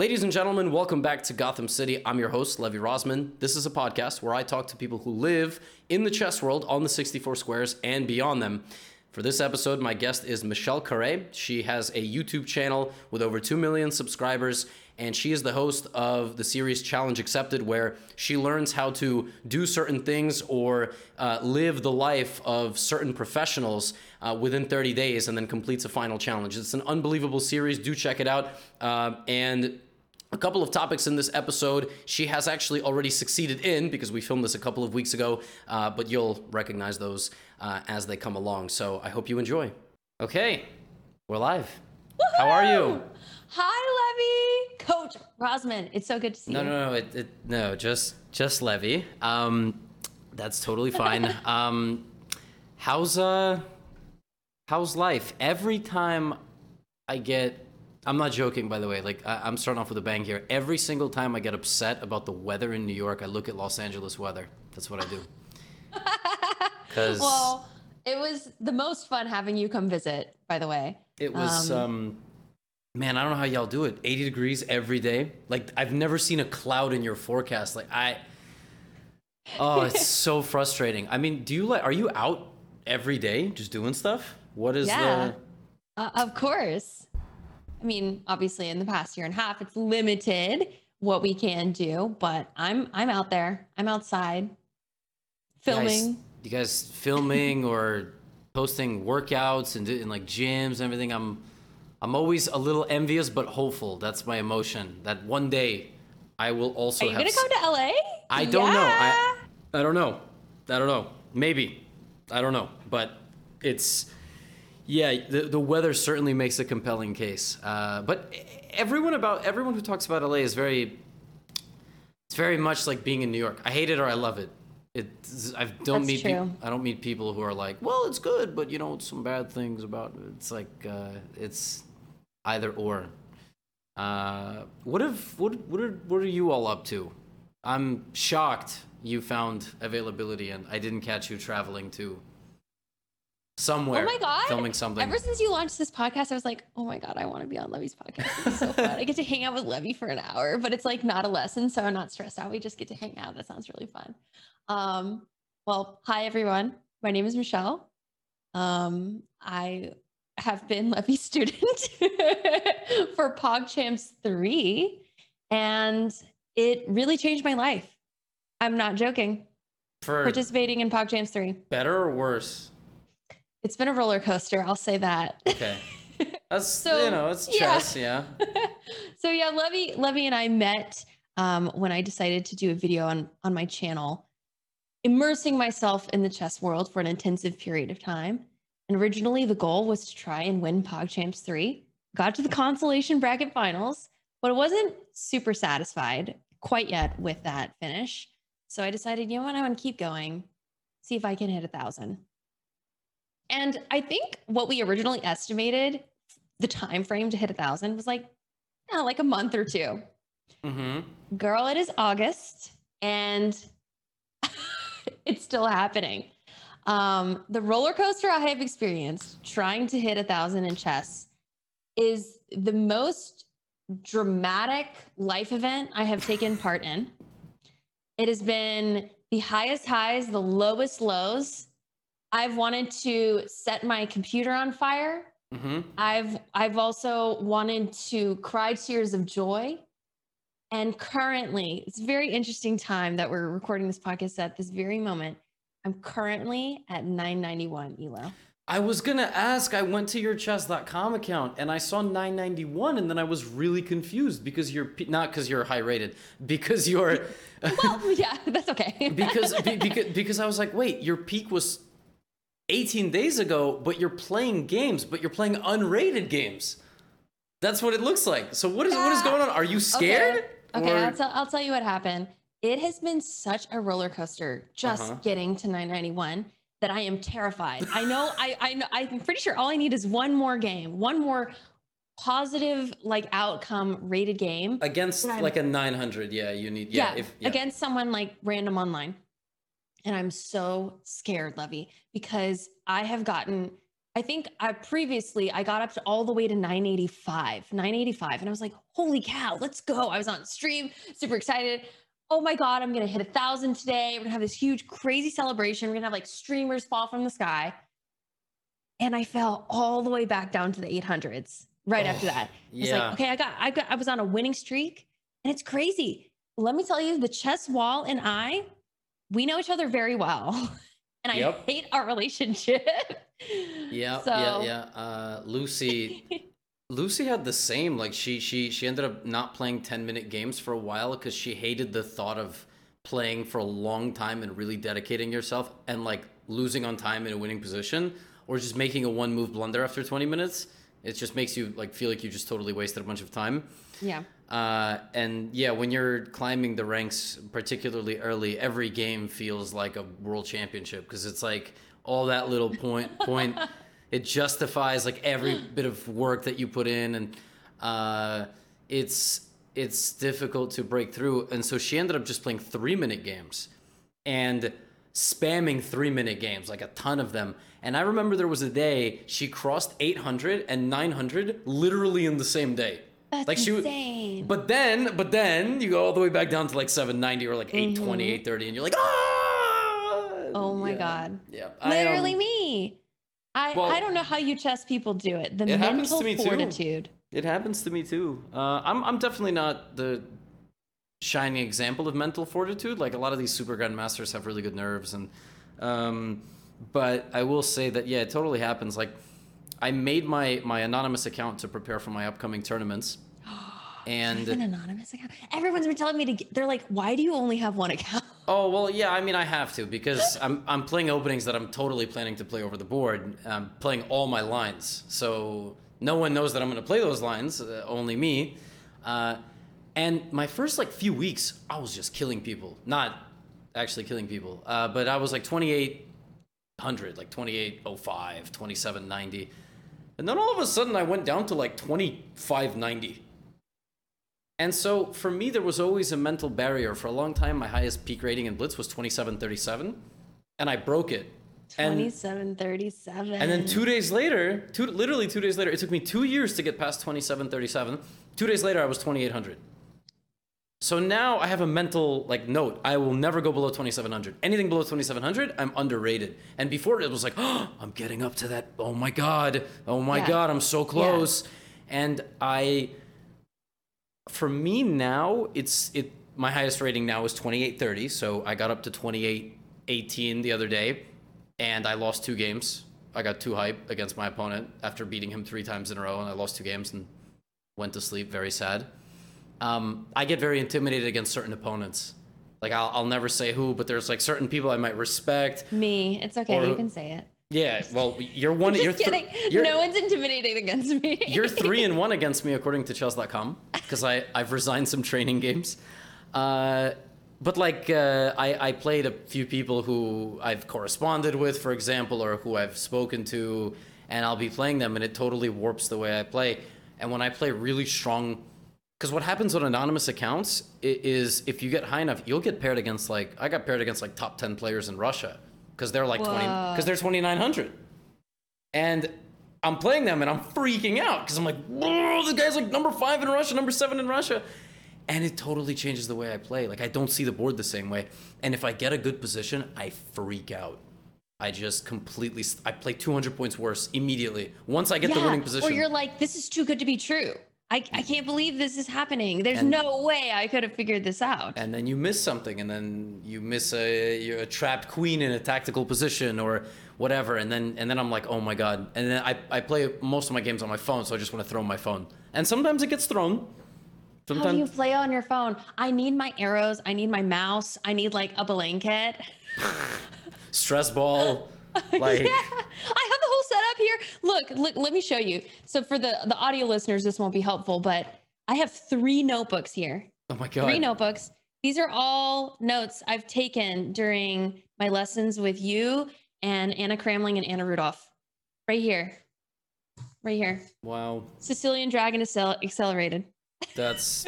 Ladies and gentlemen, welcome back to Gotham City. I'm your host, Levy Rosman. This is a podcast where I talk to people who live in the chess world on the 64 squares and beyond them. For this episode, my guest is Michelle Khare. She has a YouTube channel with over 2 million subscribers, and she is the host of the series Challenge Accepted, where she learns how to do certain things or uh, live the life of certain professionals uh, within 30 days and then completes a final challenge. It's an unbelievable series. Do check it out. Uh, and a couple of topics in this episode she has actually already succeeded in because we filmed this a couple of weeks ago, uh, but you'll recognize those uh, as they come along. So I hope you enjoy. Okay, we're live. Woo-hoo! How are you? Hi, Levy. Coach Rosman. It's so good to see no, you. No, no, no, it, it, no, just just Levy. Um, that's totally fine. um, how's uh, how's life? Every time I get I'm not joking, by the way. Like I, am starting off with a bang here. Every single time I get upset about the weather in New York, I look at Los Angeles weather. That's what I do. Because well, it was the most fun having you come visit. By the way, it was. Um, um, man, I don't know how y'all do it. 80 degrees every day. Like I've never seen a cloud in your forecast. Like I. Oh, it's so frustrating. I mean, do you like? Are you out every day just doing stuff? What is yeah, the? Uh, of course. I mean, obviously in the past year and a half, it's limited what we can do, but I'm I'm out there. I'm outside filming. You guys, you guys filming or posting workouts and in like gyms and everything. I'm I'm always a little envious but hopeful. That's my emotion. That one day I will also Are you have gonna come to LA? I don't yeah. know. I I don't know. I don't know. Maybe. I don't know. But it's yeah, the, the weather certainly makes a compelling case. Uh, but everyone about everyone who talks about LA is very it's very much like being in New York. I hate it or I love it. It I don't That's meet. Pe- I don't meet people who are like, well, it's good, but you know, some bad things about it. It's like uh, it's either or. Uh, what if what what are what are you all up to? I'm shocked you found availability and I didn't catch you traveling to somewhere. Oh my god! Filming something. Ever since you launched this podcast, I was like, oh my god, I want to be on Levy's podcast. It's so fun. I get to hang out with Levy for an hour, but it's like not a lesson, so I'm not stressed out. We just get to hang out. That sounds really fun. Um, well, hi everyone. My name is Michelle. Um, I have been Levy's student for PogChamps 3, and it really changed my life. I'm not joking. For participating in PogChamps 3. Better or worse? It's been a roller coaster. I'll say that. Okay. That's so, you know, it's chess, yeah. yeah. so yeah, Levy, Levy and I met um, when I decided to do a video on on my channel, immersing myself in the chess world for an intensive period of time. And originally, the goal was to try and win PogChamps three. Got to the consolation bracket finals, but I wasn't super satisfied quite yet with that finish. So I decided, you know what, I want to keep going, see if I can hit a thousand. And I think what we originally estimated the time frame to hit a thousand was like, yeah, like a month or 2 mm-hmm. Girl, it is August and it's still happening. Um, the roller coaster I have experienced trying to hit a thousand in chess is the most dramatic life event I have taken part in. It has been the highest highs, the lowest lows, I've wanted to set my computer on fire. Mm-hmm. I've I've also wanted to cry tears of joy. And currently, it's a very interesting time that we're recording this podcast at this very moment. I'm currently at 991 Elo. I was gonna ask. I went to your chess.com account and I saw 991, and then I was really confused because you're not because you're high rated, because you're. well, yeah, that's okay. because, because because I was like, wait, your peak was 18 days ago, but you're playing games, but you're playing unrated games. That's what it looks like. So what is yeah. what is going on? Are you scared? Okay, okay I'll, tell, I'll tell you what happened. It has been such a roller coaster just uh-huh. getting to 991 that I am terrified. I know I I know I'm pretty sure all I need is one more game, one more positive like outcome rated game against like a 900 yeah you need yeah, yeah, if, yeah. against someone like random online and I'm so scared, Levy, because I have gotten I think I previously I got up to all the way to 985, 985, and I was like, "Holy cow, let's go!" I was on stream, super excited. Oh my god, I'm gonna hit a thousand today. We're gonna have this huge, crazy celebration. We're gonna have like streamers fall from the sky. And I fell all the way back down to the 800s right after Oh, that. It's yeah. like, okay, I got, I got, I was on a winning streak, and it's crazy. Let me tell you, the chess wall and I, we know each other very well, and I Yep. hate our relationship. Yeah, So- yeah, yeah. Uh, Lucy, Lucy had the same. Like she, she, she ended up not playing ten minute games for a while because she hated the thought of playing for a long time and really dedicating yourself and like losing on time in a winning position or just making a one move blunder after twenty minutes. It just makes you like feel like you just totally wasted a bunch of time. yeah. Uh, and yeah, when you're climbing the ranks, particularly early, every game feels like a world championship because it's like all that little point point. It justifies like every bit of work that you put in, and uh, it's it's difficult to break through. And so she ended up just playing three minute games and spamming three minute games, like a ton of them. And I remember there was a day she crossed 800 and 900 literally in the same day. That's like she, insane. but then, but then you go all the way back down to like 790 or like 820, 830, and you're like, ah! Mm-hmm. Oh my Yeah. God. Yeah. I, um, Literally me. I, well- I don't know how you chess people do it. The It happens mental to me too. fortitude. It happens to me too. Uh, I'm I'm definitely not the shining example of mental fortitude. Like a lot of these super grandmasters have really good nerves, and um, but I will say that yeah, it totally happens. Like I made my my anonymous account to prepare for my upcoming tournaments, and an anonymous account. Everyone's been telling me to get, they're like, why do you only have one account? Oh well, yeah. I mean, I have to because I'm I'm playing openings that I'm totally planning to play over the board. I'm playing all my lines, so no one knows that I'm going to play those lines. Uh, only me. Uh, and my first like few weeks, I was just killing people. Not actually killing people, uh, but I was like 2800, like 2805, 2790, and then all of a sudden I went down to like 2590. And so for me, there was always a mental barrier. For a long time, my highest peak rating in Blitz was 2737, and I broke it. And, 2737. and then two days later, two, literally two days later, it took me two years to get past 2737. Two days later, I was 2800. So now I have a mental like note. I will never go below 2700. Anything below 2700, I'm underrated. And before it was like, oh, I'm getting up to that. Oh my god. Oh my Yeah. god, I'm so close. And I for me now, it's it my highest rating now is 2830, so I got up to 2818 the other day and I lost two games. I got too hype against my opponent after beating him 3 times in a row and I lost two games and went to sleep very sad. Um, I get very intimidated against certain opponents. Like I'll, I'll never say who, but there's like certain people I might respect. me. It's okay. Or- you can say it. Yeah, well, you're one. Just you're th- kidding. you're- no one's intimidated against me. you're three and one against me according to chess.com because I I've resigned some training games. Uh, but like uh, I I played a few people who I've corresponded with, for example, or who I've spoken to, and I'll be playing them, and it totally warps the way I play. And when I play really strong, because what happens on anonymous accounts is if you get high enough, you'll get paired against like I got paired against like top ten players in Russia because they're like twenty because they're twenty nine hundred and I'm playing them and I'm freaking out because I'm like, whoa, this guy's like number five in Russia, number seven in Russia. And it totally changes the way I play. Like, I don't see the board the same way. And if I get a good position, I freak out. I just completely I play 200 points worse immediately. Once I get the winning position. Or you're like, this is too good to be true. I, I can't believe this is happening. There's And- no way I could have figured this out. and then you miss something, and then you miss a, you're a trapped queen in a tactical position or whatever, and then and then I'm like, oh my god! And then I, I play most of my games on my phone, so I just want to throw my phone, and sometimes it gets thrown. How do you play on your phone? I need my arrows. I need my mouse. I need like a blanket. stress ball, like yeah, I have the whole setup here. Look, look, let me show you. So for the the audio listeners, this won't be helpful, but I have three notebooks here. oh my god, Three notebooks. These are all notes I've taken during my lessons with you and Anna Cramling and Anna Rudolph. Right here. Right here. wow, Sicilian Dragon Accel- Accelerated. that's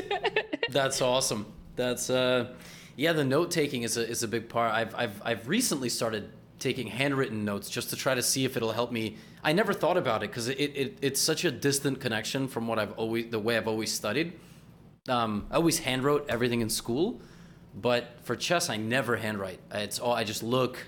that's awesome. That's uh, yeah, the note taking is a is a big part. I've I've I've recently started taking handwritten notes just to try to see if it'll help me. I never thought about it because it, it it's such a distant connection from what I've always the way I've always studied. Um, I always handwrote everything in school, but for chess I never handwrite. It's all I just look,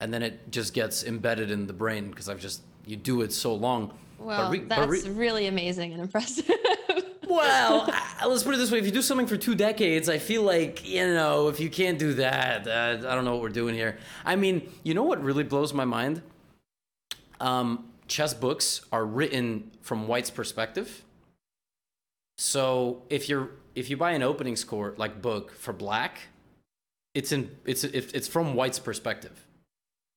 and then it just gets embedded in the brain because I've just you do it so long. Well, re- that's re- really amazing and impressive. well, I, let's put it this way: if you do something for two decades, I feel like you know, if you can't do that, uh, I don't know what we're doing here. I mean, you know what really blows my mind? Um, chess books are written from White's perspective. So if you're if you buy an opening score like book for Black, it's in it's it's from White's perspective,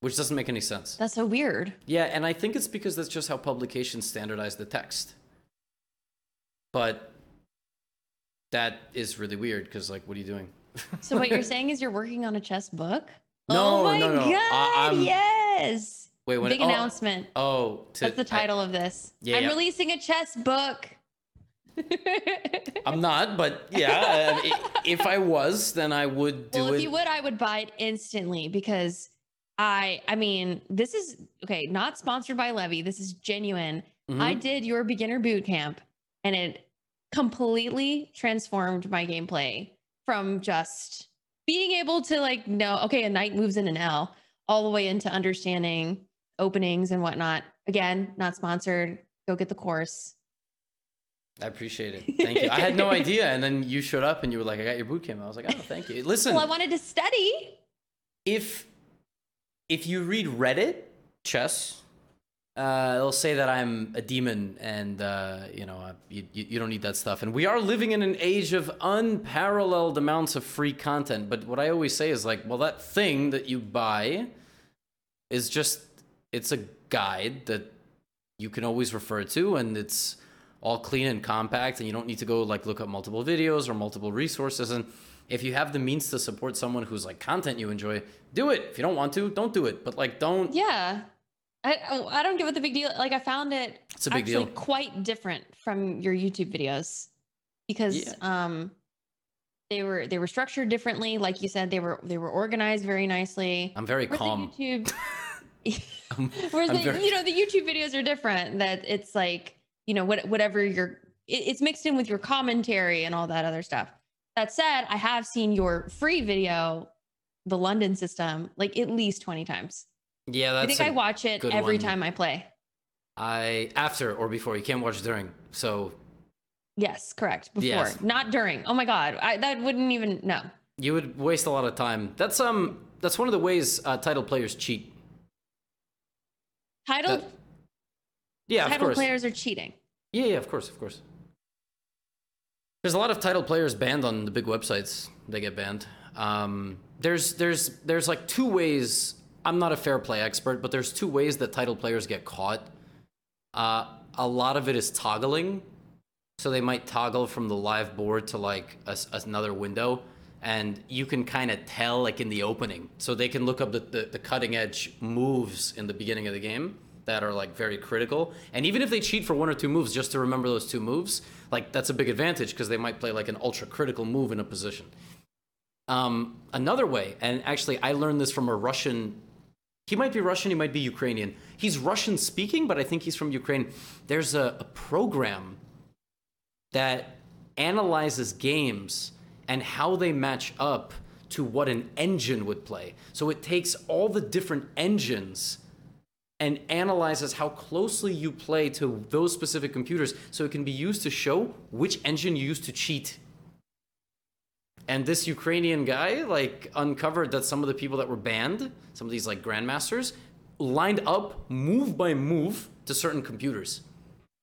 which doesn't make any sense. that's so weird. Yeah, and I think it's because that's just how publications standardize the text. But that is really weird because, like, what are you doing? So what you're saying is you're working on a chess book? No, oh my no, no. god! I- yes. Wait, when Big oh, announcement. Oh, to, That's the title of this. Yeah, I'm yeah. releasing a chess book. I, I'm not, but yeah, uh, if I was, then I would do well, it. if you would, I would buy it instantly because I, I mean, this is okay. Not sponsored by Levy. This is genuine. Mhm. I did your beginner boot camp, and it completely transformed my gameplay from just being able to like know, okay, a knight moves in an L, all the way into understanding openings and whatnot. Again, not sponsored. Go get the course. I appreciate it. Thank you. I had no idea, and then you showed up and you were like, "I got your boot camp." I was like, "Oh, thank you." Listen, Well, I wanted to study. if if you read Reddit chess, uh, it'll say that I'm a demon, and uh, you know uh, you you don't need that stuff. And we are living in an age of unparalleled amounts of free content. But what I always say is like, well, that thing that you buy is just it's a guide that you can always refer to, and it's all clean and compact, and you don't need to go like look up multiple videos or multiple resources. And if you have the means to support someone who's like content you enjoy, do it. If you don't want to, don't do it. But like, don't. Yeah. I, oh, I don't give it the big deal. Like I found it It's a big actually deal. quite different from your YouTube videos because Yeah. um they were they were structured differently. Like you said, they were they were organized very nicely. I'm very calm. YouTube, I'm- whereas I'm the, very- you know the YouTube videos are different. That it's like you know what whatever your it, it's mixed in with your commentary and all that other stuff. That said, I have seen your free video, the London system, like at least twenty times. Yeah, I think I watch it every one. time I play. I after or before. You can't watch during. So Yes, correct. Before, Yes. not during. Oh my god, I, that wouldn't even no. you would waste a lot of time. That's um. That's one of the ways uh, title players cheat. Title That- Yeah, of title course. players are cheating. Yeah, yeah, of course, of course. There's a lot of title players banned on the big websites. They get banned. Um, there's there's there's like two ways. I'm not a fair play expert, but there's two ways that title players get caught. Uh, a lot of it is toggling, so they might toggle from the live board to like a another window, and you can kind of tell like in the opening. So they can look up the, the, the cutting edge moves in the beginning of the game that are like very critical. And even if they cheat for one or two moves, just to remember those two moves, like that's a big advantage because they might play like an ultra critical move in a position. Um, another way, and actually I learned this from a Russian. He might be Russian, he might be Ukrainian. He's Russian speaking, but I think he's from Ukraine. There's a, a program that analyzes games and how they match up to what an engine would play. So it takes all the different engines and analyzes how closely you play to those specific computers so it can be used to show which engine you use to cheat. And this Ukrainian guy like uncovered that some of the people that were banned, some of these like grandmasters, lined up move by move to certain computers.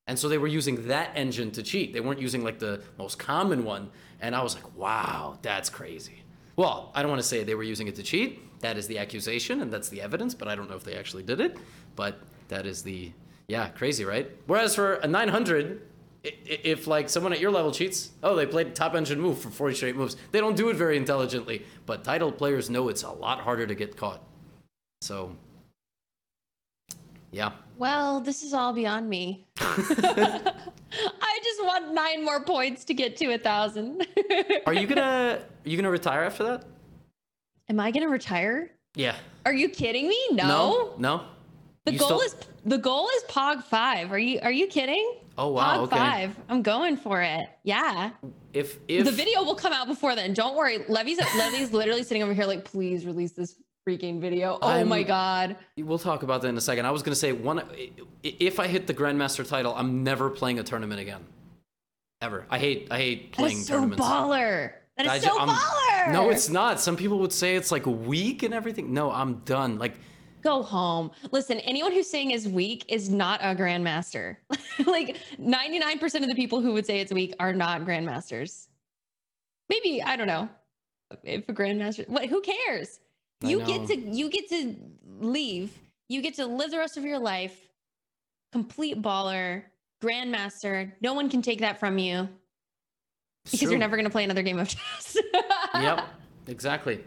And so they were using that engine to cheat. They weren't using like the most common one. And I was like, wow, that's crazy. Well, I don't want to say they were using it to cheat. That is the accusation and that's the evidence, but I don't know if they actually did it. But that is the, yeah, crazy, right? Whereas for a 900, i- i- if like someone at your level cheats, oh, they played top engine move for 40 straight moves. They don't do it very intelligently, but title players know it's a lot harder to get caught. So, yeah. Well, this is all beyond me. I just want nine more points to get to a thousand. Are you gonna are you gonna retire after that? Am I gonna retire? Yeah. Are you kidding me? No. No. No. The You goal still- is the goal is Pog five. Are you are you kidding? Oh wow. Pog okay. five. I'm going for it. Yeah. If if the video will come out before then. Don't worry. Levy's Levy's literally sitting over here like, please release this freaking video. Oh my I'm- god. We'll talk about that in a second. I was gonna say one. If I hit the grandmaster title, I'm never playing a tournament again. Ever. I hate. I hate playing is so tournaments. baller. That is I so baller. No, it's not. Some people would say it's like weak and everything. No, I'm done. Like, go home. Listen, anyone who's saying is weak is not a grandmaster. like 99% of the people who would say it's weak are not grandmasters. Maybe, I don't know. If a grandmaster, what who cares? I You know. get to you get to leave. You get to live the rest of your life complete baller, grandmaster. No one can take that from you because you're never going to play another game of chess. Yep. Exactly.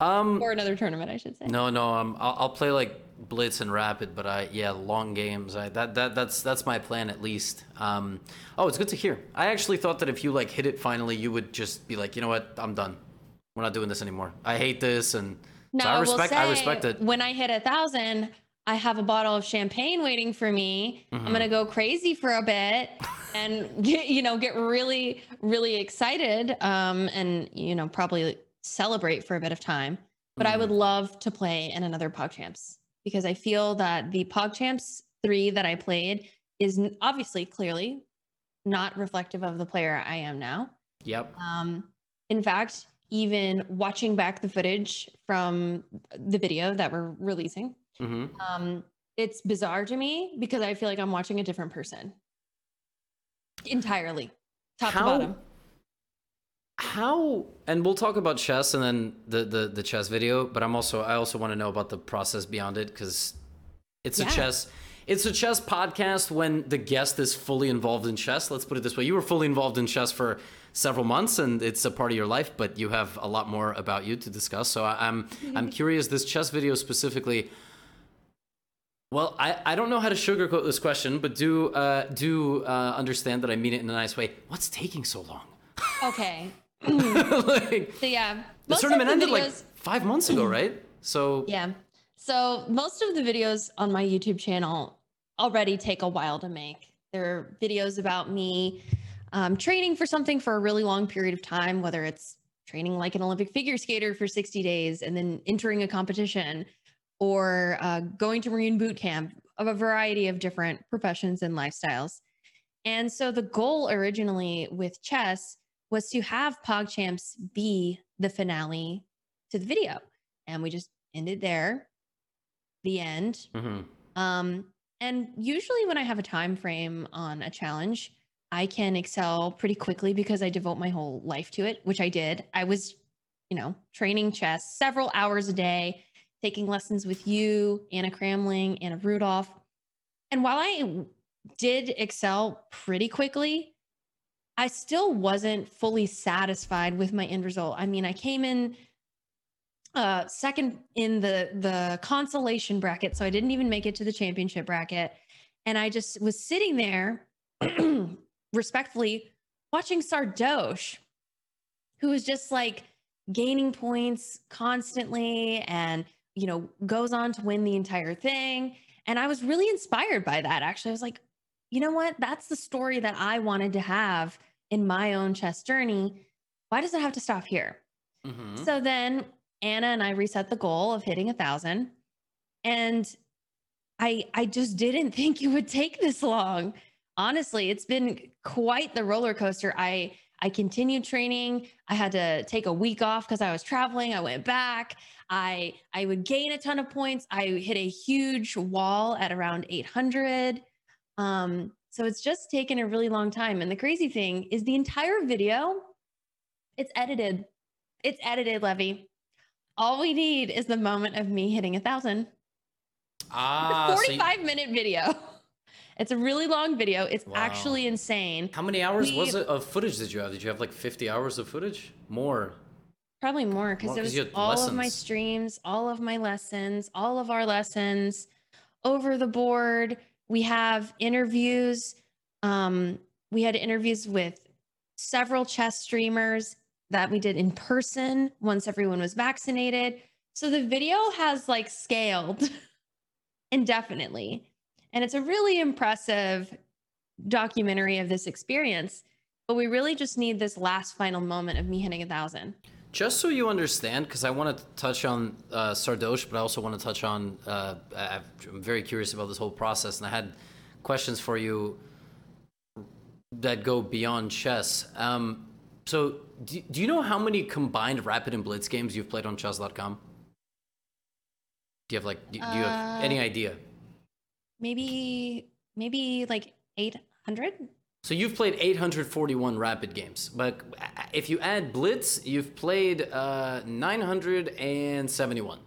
Um. or another tournament, I should say. No, no. Um. I'll, I'll play like Blitz and Rapid, but I yeah, long games. I that that that's that's my plan at least. Um. Oh, it's good to hear. I actually thought that if you like hit it finally, you would just be like, you know what, I'm done. We're not doing this anymore. I hate this, and Now so I I, respect. will say, I respect it. When I hit a thousand, I have a bottle of champagne waiting for me. Mm-hmm. I'm gonna go crazy for a bit, and get, you know, get really, really excited, um, and you know, probably celebrate for a bit of time. But I would Mm. love to play in another PogChamps because I feel that the PogChamps three that I played is obviously clearly not reflective of the player I am now. Yep. Um, in fact, even watching back the footage from the video that we're releasing, hmm um, it's bizarre to me because I feel like I'm watching a different person entirely, top to bottom. How and we'll talk about chess and then the the the chess video, but I'm also I also want to know about the process beyond it because it's a chess it's a chess podcast when the guest is fully involved in chess. Let's put it this way: you were fully involved in chess for several months, and it's a part of your life, but you have a lot more about you to discuss. So I, I'm I'm curious. This chess video specifically. Well, I, I don't know how to sugarcoat this question, but do uh, do uh, understand that I mean it in a nice way. What's taking so long? Okay. like, So yeah, the tournament ended like five months ago, right? So Yeah. So most of the videos on my YouTube channel already take a while to make. They're videos about me um, training for something for a really long period of time, whether it's training like an Olympic figure skater for 60 days and then entering a competition or uh, going to Marine boot camp of a variety of different professions and lifestyles. And so the goal originally with chess was to have PogChamps be the finale to the video. And we just ended there. The end. mhm. Um, and usually when I have a time frame on a challenge, I can excel pretty quickly because I devote my whole life to it, which I did. I was, you know, training chess several hours a day, taking lessons with you, Anna Cramling, Anna Rudolph. And while I did excel pretty quickly, I still wasn't fully satisfied with my end result. I mean, I came in uh second in the the consolation bracket so i didn't even make it to the championship bracket. And i just was sitting there respectfully watching sardoche who was just like gaining points constantly and you know goes on to win the entire thing. And i was really inspired by that actually. I was like you know what that's the story that i wanted to have in my own chess journey why does it have to stop here Mhm. so then Anna and I reset the goal of hitting a thousand. And I I just didn't think it would take this long. Honestly, it's been quite the roller coaster. I I continued training. I had to take a week off because I was traveling. I went back. I I would gain a ton of points. I hit a huge wall at around 800. Um, so it's just taken a really long time. And the crazy thing is the entire video, it's edited. It's edited, Levy. All we need is the moment of me hitting a thousand. ah, It's a so you- 45 minute video. It's a really long video. It's Wow. actually insane. how many hours we- was it of footage did you have? Did you have like 50 hours of footage? More. Probably more because it was all of my streams, all of my lessons, all of our lessons over the board. We have interviews. Um, we had interviews with several chess streamers that we did in person once everyone was vaccinated. So the video has like scaled indefinitely. And it's a really impressive documentary of this experience. But we really just need this last final moment of me hitting a thousand. Just so you understand, because I want to touch on uh, Sardoche, but I also want to touch on. Uh, I'm very curious about this whole process, and I had questions for you that go beyond chess. Um, so, do, do you know how many combined Rapid and Blitz games you've played on chess.com? Do you have like, do, do you have any Uh, idea? Maybe, maybe like 800? So you've played 841 rapid games, but if you add Blitz, you've played uh, 971.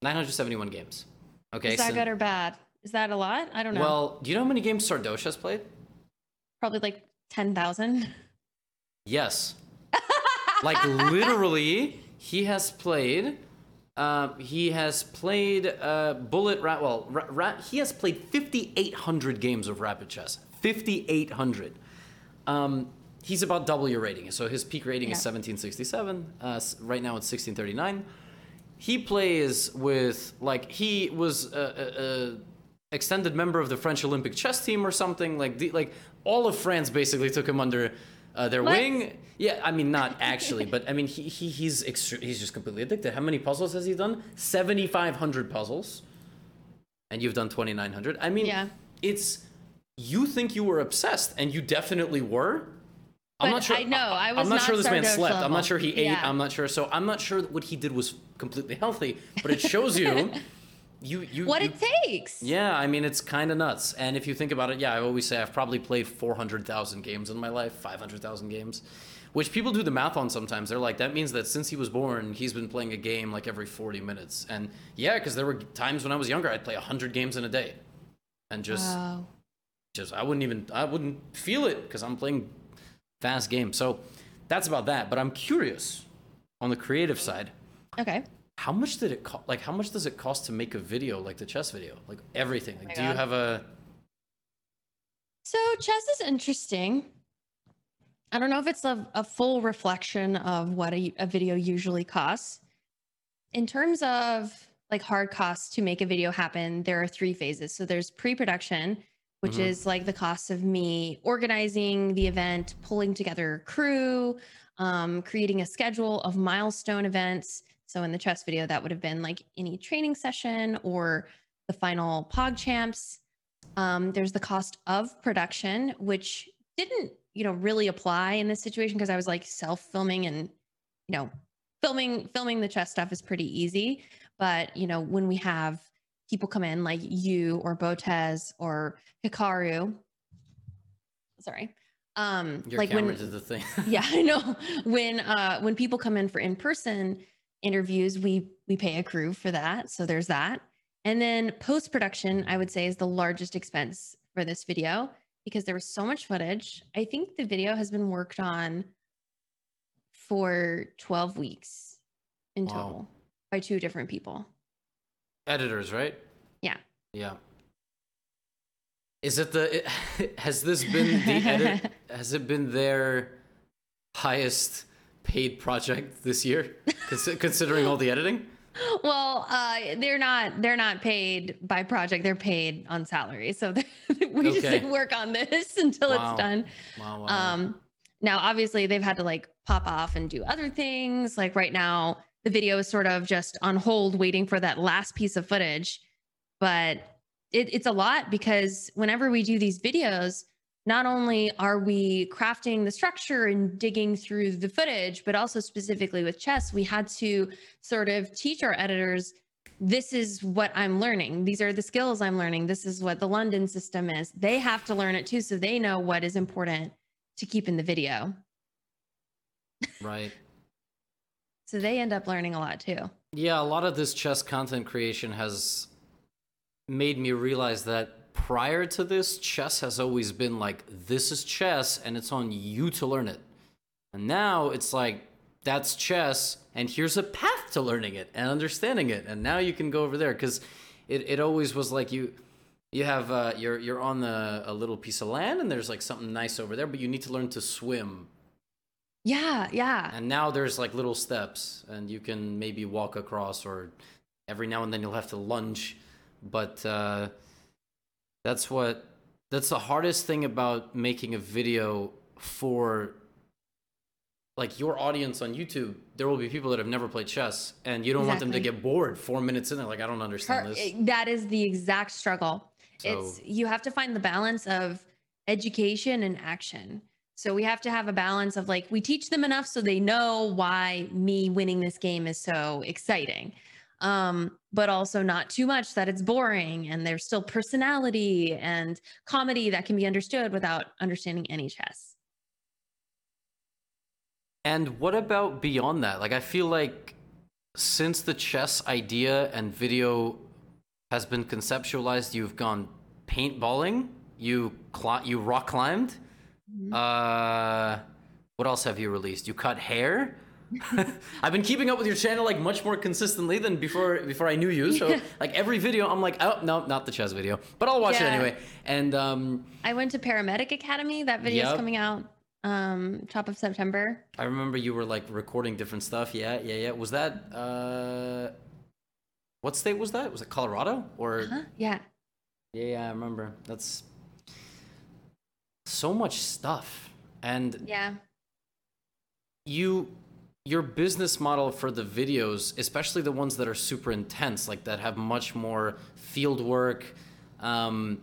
971 games. Okay. Is that so- good or bad? Is that a lot? I don't know. Well, do you know how many games Sardoche has played? Probably like 10,000. Yes. like literally, he has played. Uh, he has played uh, Bullet Rat. Well, ra- ra- he has played 5,800 games of Rapid Chess. 5,800. Um, he's about double your rating. So his peak rating is 1767. Uh, right now it's 1639. He plays with like he was a, a, a extended member of the French Olympic chess team or something. Like the, like all of France basically took him under uh, their What? wing. Yeah, I mean not actually, but I mean he, he he's extre- he's just completely addicted. How many puzzles has he done? 7500 puzzles. And you've done 2900. I mean Yeah. it's you think you were obsessed and you definitely were. I'm But not sure. I know, I was I'm not sure this man slept. I'm not sure he ate. Yeah. I'm not sure. So I'm not sure what he did was completely healthy. But it shows you, you you what you, it takes. yeah, I mean, it's kind of nuts. And if you think about it, yeah, I always say I've probably played 400,000 games in my life, 500,000 games, which people do the math on sometimes. They're like, that means that since he was born, he's been playing a game like every 40 minutes. And yeah, because there were times when I was younger, I'd play 100 games in a day. And just, Wow. Just I wouldn't even, I wouldn't feel it because I'm playing fast games. So that's about that. But I'm curious on the creative side Okay. how much did it cost? Like, how much does it cost to make a video like the chess video? Like everything. Like, oh my do you have a? So chess is interesting. I don't know if it's a, a full reflection of what a, a video usually costs. In terms of like hard costs to make a video happen, there are three phases. So there's pre-production, which Mhm. is like the cost of me organizing the event, pulling together crew, um, creating a schedule of milestone events. So in the chess video, that would have been like any training session or the final Pog Champs. Um, there's the cost of production, which didn't, you know, really apply in this situation because I was like self-filming and, you know, filming filming the chess stuff is pretty easy. But you know, when we have people come in like you or Botez or Hikaru, sorry, um, Your like when the thing. yeah i know. When uh when people come in for in-person interviews we we pay a crew for that. So there's that. And then post-production i would say is the largest expense for this video because there was so much footage. I think the video has been worked on for 12 weeks in Wow. total by two different people Editors, right? yeah Yeah. Is it the? It, has this been the edit? has it been their highest paid project this year, considering all the editing? well uh they're not they're not paid by project they're paid on salary so we just Okay. like, work on this until Wow. it's done Wow. wow, wow. um now obviously they've had to like pop off and do other things like right now the video is sort of just on hold waiting for that last piece of footage. But it, it's a lot because whenever we do these videos not only are we crafting the structure and digging through the footage but also specifically with chess we had to sort of teach our editors this is what i'm learning. These are the skills i'm learning. This is what the london system is. They have to learn it too so they know what is important to keep in the video. Right. So they end up learning a lot too Yeah, a lot of this chess content creation has made me realize that prior to this, chess has always been like, this is chess and it's on you to learn it. And now it's like, that's chess and here's a path to learning it and understanding it. And now you can go over there because it, it always was like you. You have uh, you're you're on the, a little piece of land and there's like something nice over there, but you need to learn to swim Yeah, yeah. And now there's like little steps, and you can maybe walk across, or every now and then you'll have to lunge. But uh, that's what that's the hardest thing about making a video for like your audience on YouTube. There will be people that have never played chess, and you don't want them to get bored four minutes in. They're like, I don't understand Her- this. that is the exact struggle. it's So- you have to find the balance of education and action. So we have to have a balance of like we teach them enough so they know why me winning this game is so exciting. Um, but also not too much that it's boring and there's still personality and comedy that can be understood without understanding any chess. And what about beyond that? Like, I feel like since the chess idea and video has been conceptualized, you've gone paintballing, you cli- you rock climbed. Mhm. Uh, what else have you released? You cut hair. I've been keeping up with your channel like much more consistently than before before I knew you. So like every video, I'm like, oh no, not the chess video, but I'll watch it anyway. And um, I went to Paramedic Academy. That video is Yep. coming out um top of September. I remember you were like recording different stuff. Yeah, yeah, yeah. Was that uh, what state was that? Was it Colorado or? Huh? Yeah. Yeah, yeah, I remember. That's so much stuff, and Yeah. you your business model for the videos, especially the ones that are super intense, like that have much more field work. Um,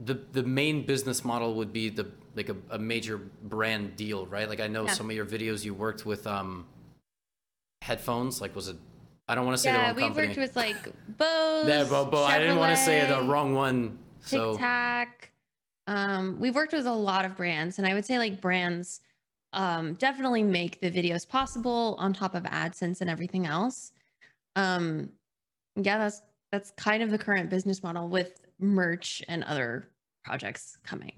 the the main business model would be the like a, a major brand deal, right? Like I know Yeah. some of your videos you worked with um headphones, like was it I don't want to say the Yeah, wrong we company. worked with like Bose. yeah, but, but I didn't want to say the wrong one. So Tic Tac. Um, we've worked with a lot of brands, and I would say like brands um, definitely make the videos possible on top of AdSense and everything else. Um, yeah, that's that's kind of the current business model with merch and other projects coming.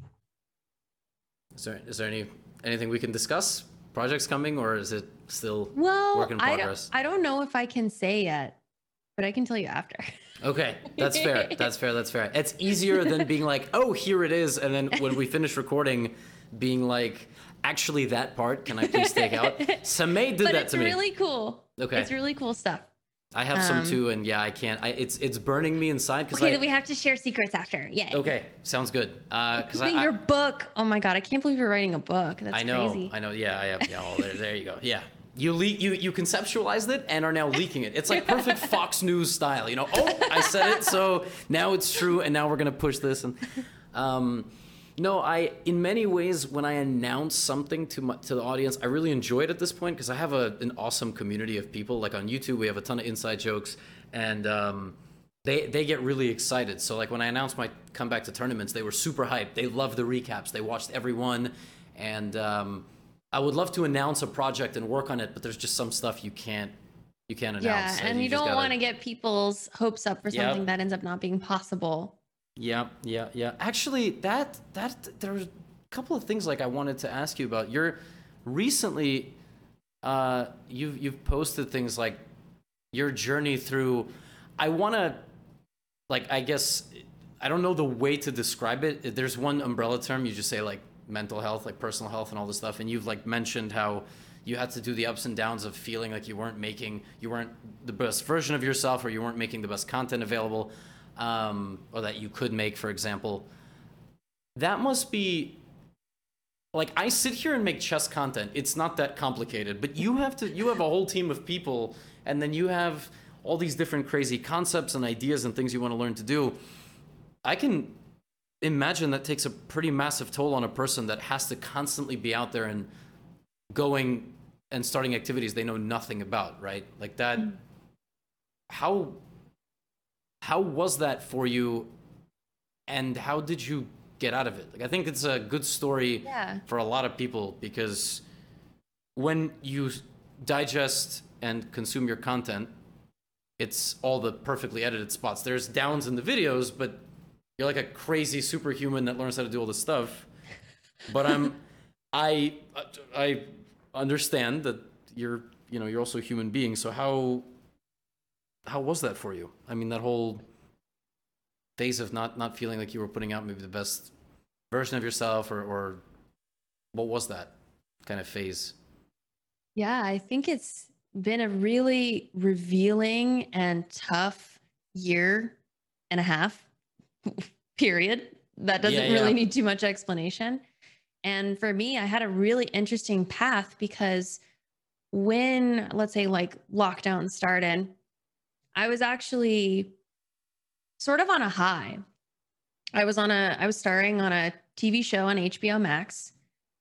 is there is there any anything we can discuss? Projects coming, or is it still Well, Work in I don't, progress. I don't know if I can say yet, but I can tell you after. Okay, that's fair. That's fair. That's fair. It's easier than being like, "Oh, here it is," and then when we finish recording, being like, "Actually, that part can I please take out?" Samay did but that to me. It's really cool. Okay. It's really cool stuff. I have some um, too, and yeah, I can't. I, it's it's burning me inside because Okay, I. then we have to share secrets after. Yeah. okay, sounds good. Because I, Wait, I, your book. Oh my god, I can't believe you're writing a book. That's I know, crazy. I know. Yeah, I have. Yeah, oh, there, there you go. Yeah, you leak, you you conceptualized it and are now leaking it. It's like perfect Fox News style. You know, oh, I said it, so now it's true, and now we're gonna push this. And um, no, I in many ways when I announce something to my, to the audience, I really enjoy it at this point because I have a, an awesome community of people. Like on YouTube, we have a ton of inside jokes, and um, they they get really excited. So like when I announced my comeback to tournaments, they were super hyped. They loved the recaps. They watched every one, and um, I would love to announce a project and work on it, but there's just some stuff you can't you can't announce. yeah, and you, just don't gotta- want to get people's hopes up for Yep. something that ends up not being possible. Yeah, yeah, yeah. Actually, that that there's a couple of things like I wanted to ask you about. You're recently uh you've you've posted things like your journey through I want to like I guess I don't know the way to describe it. There's one umbrella term you just say like mental health, like personal health and all this stuff and you've like mentioned how you had to do the ups and downs of feeling like you weren't making you weren't the best version of yourself or you weren't making the best content available um, or that you could make for example that must be like I sit here and make chess content. It's not that complicated, but you have to you have a whole team of people and then you have all these different crazy concepts and ideas and things you want to learn to do. I can imagine that takes a pretty massive toll on a person that has to constantly be out there and going and starting activities they know nothing about, right? Like that hmm. how how was that for you and how did you get out of it? Like I think it's a good story Yeah. for a lot of people because when you digest and consume your content, it's all the perfectly edited spots. There's downs in the videos, but you're like a crazy superhuman that learns how to do all this stuff. But I'm, I, I understand that you're, you know, you're also a human being. So how, how was that for you? I mean, that whole phase of not not feeling like you were putting out maybe the best version of yourself, or or what was that? kind of phase? Yeah, I think it's been a really revealing and tough year and a half period. That doesn't Yeah, really yeah. need too much explanation. And for me, I had a really interesting path because when, let's say, like lockdown started, I was actually sort of on a high. I was on a, I was starring on a TV show on HBO Max.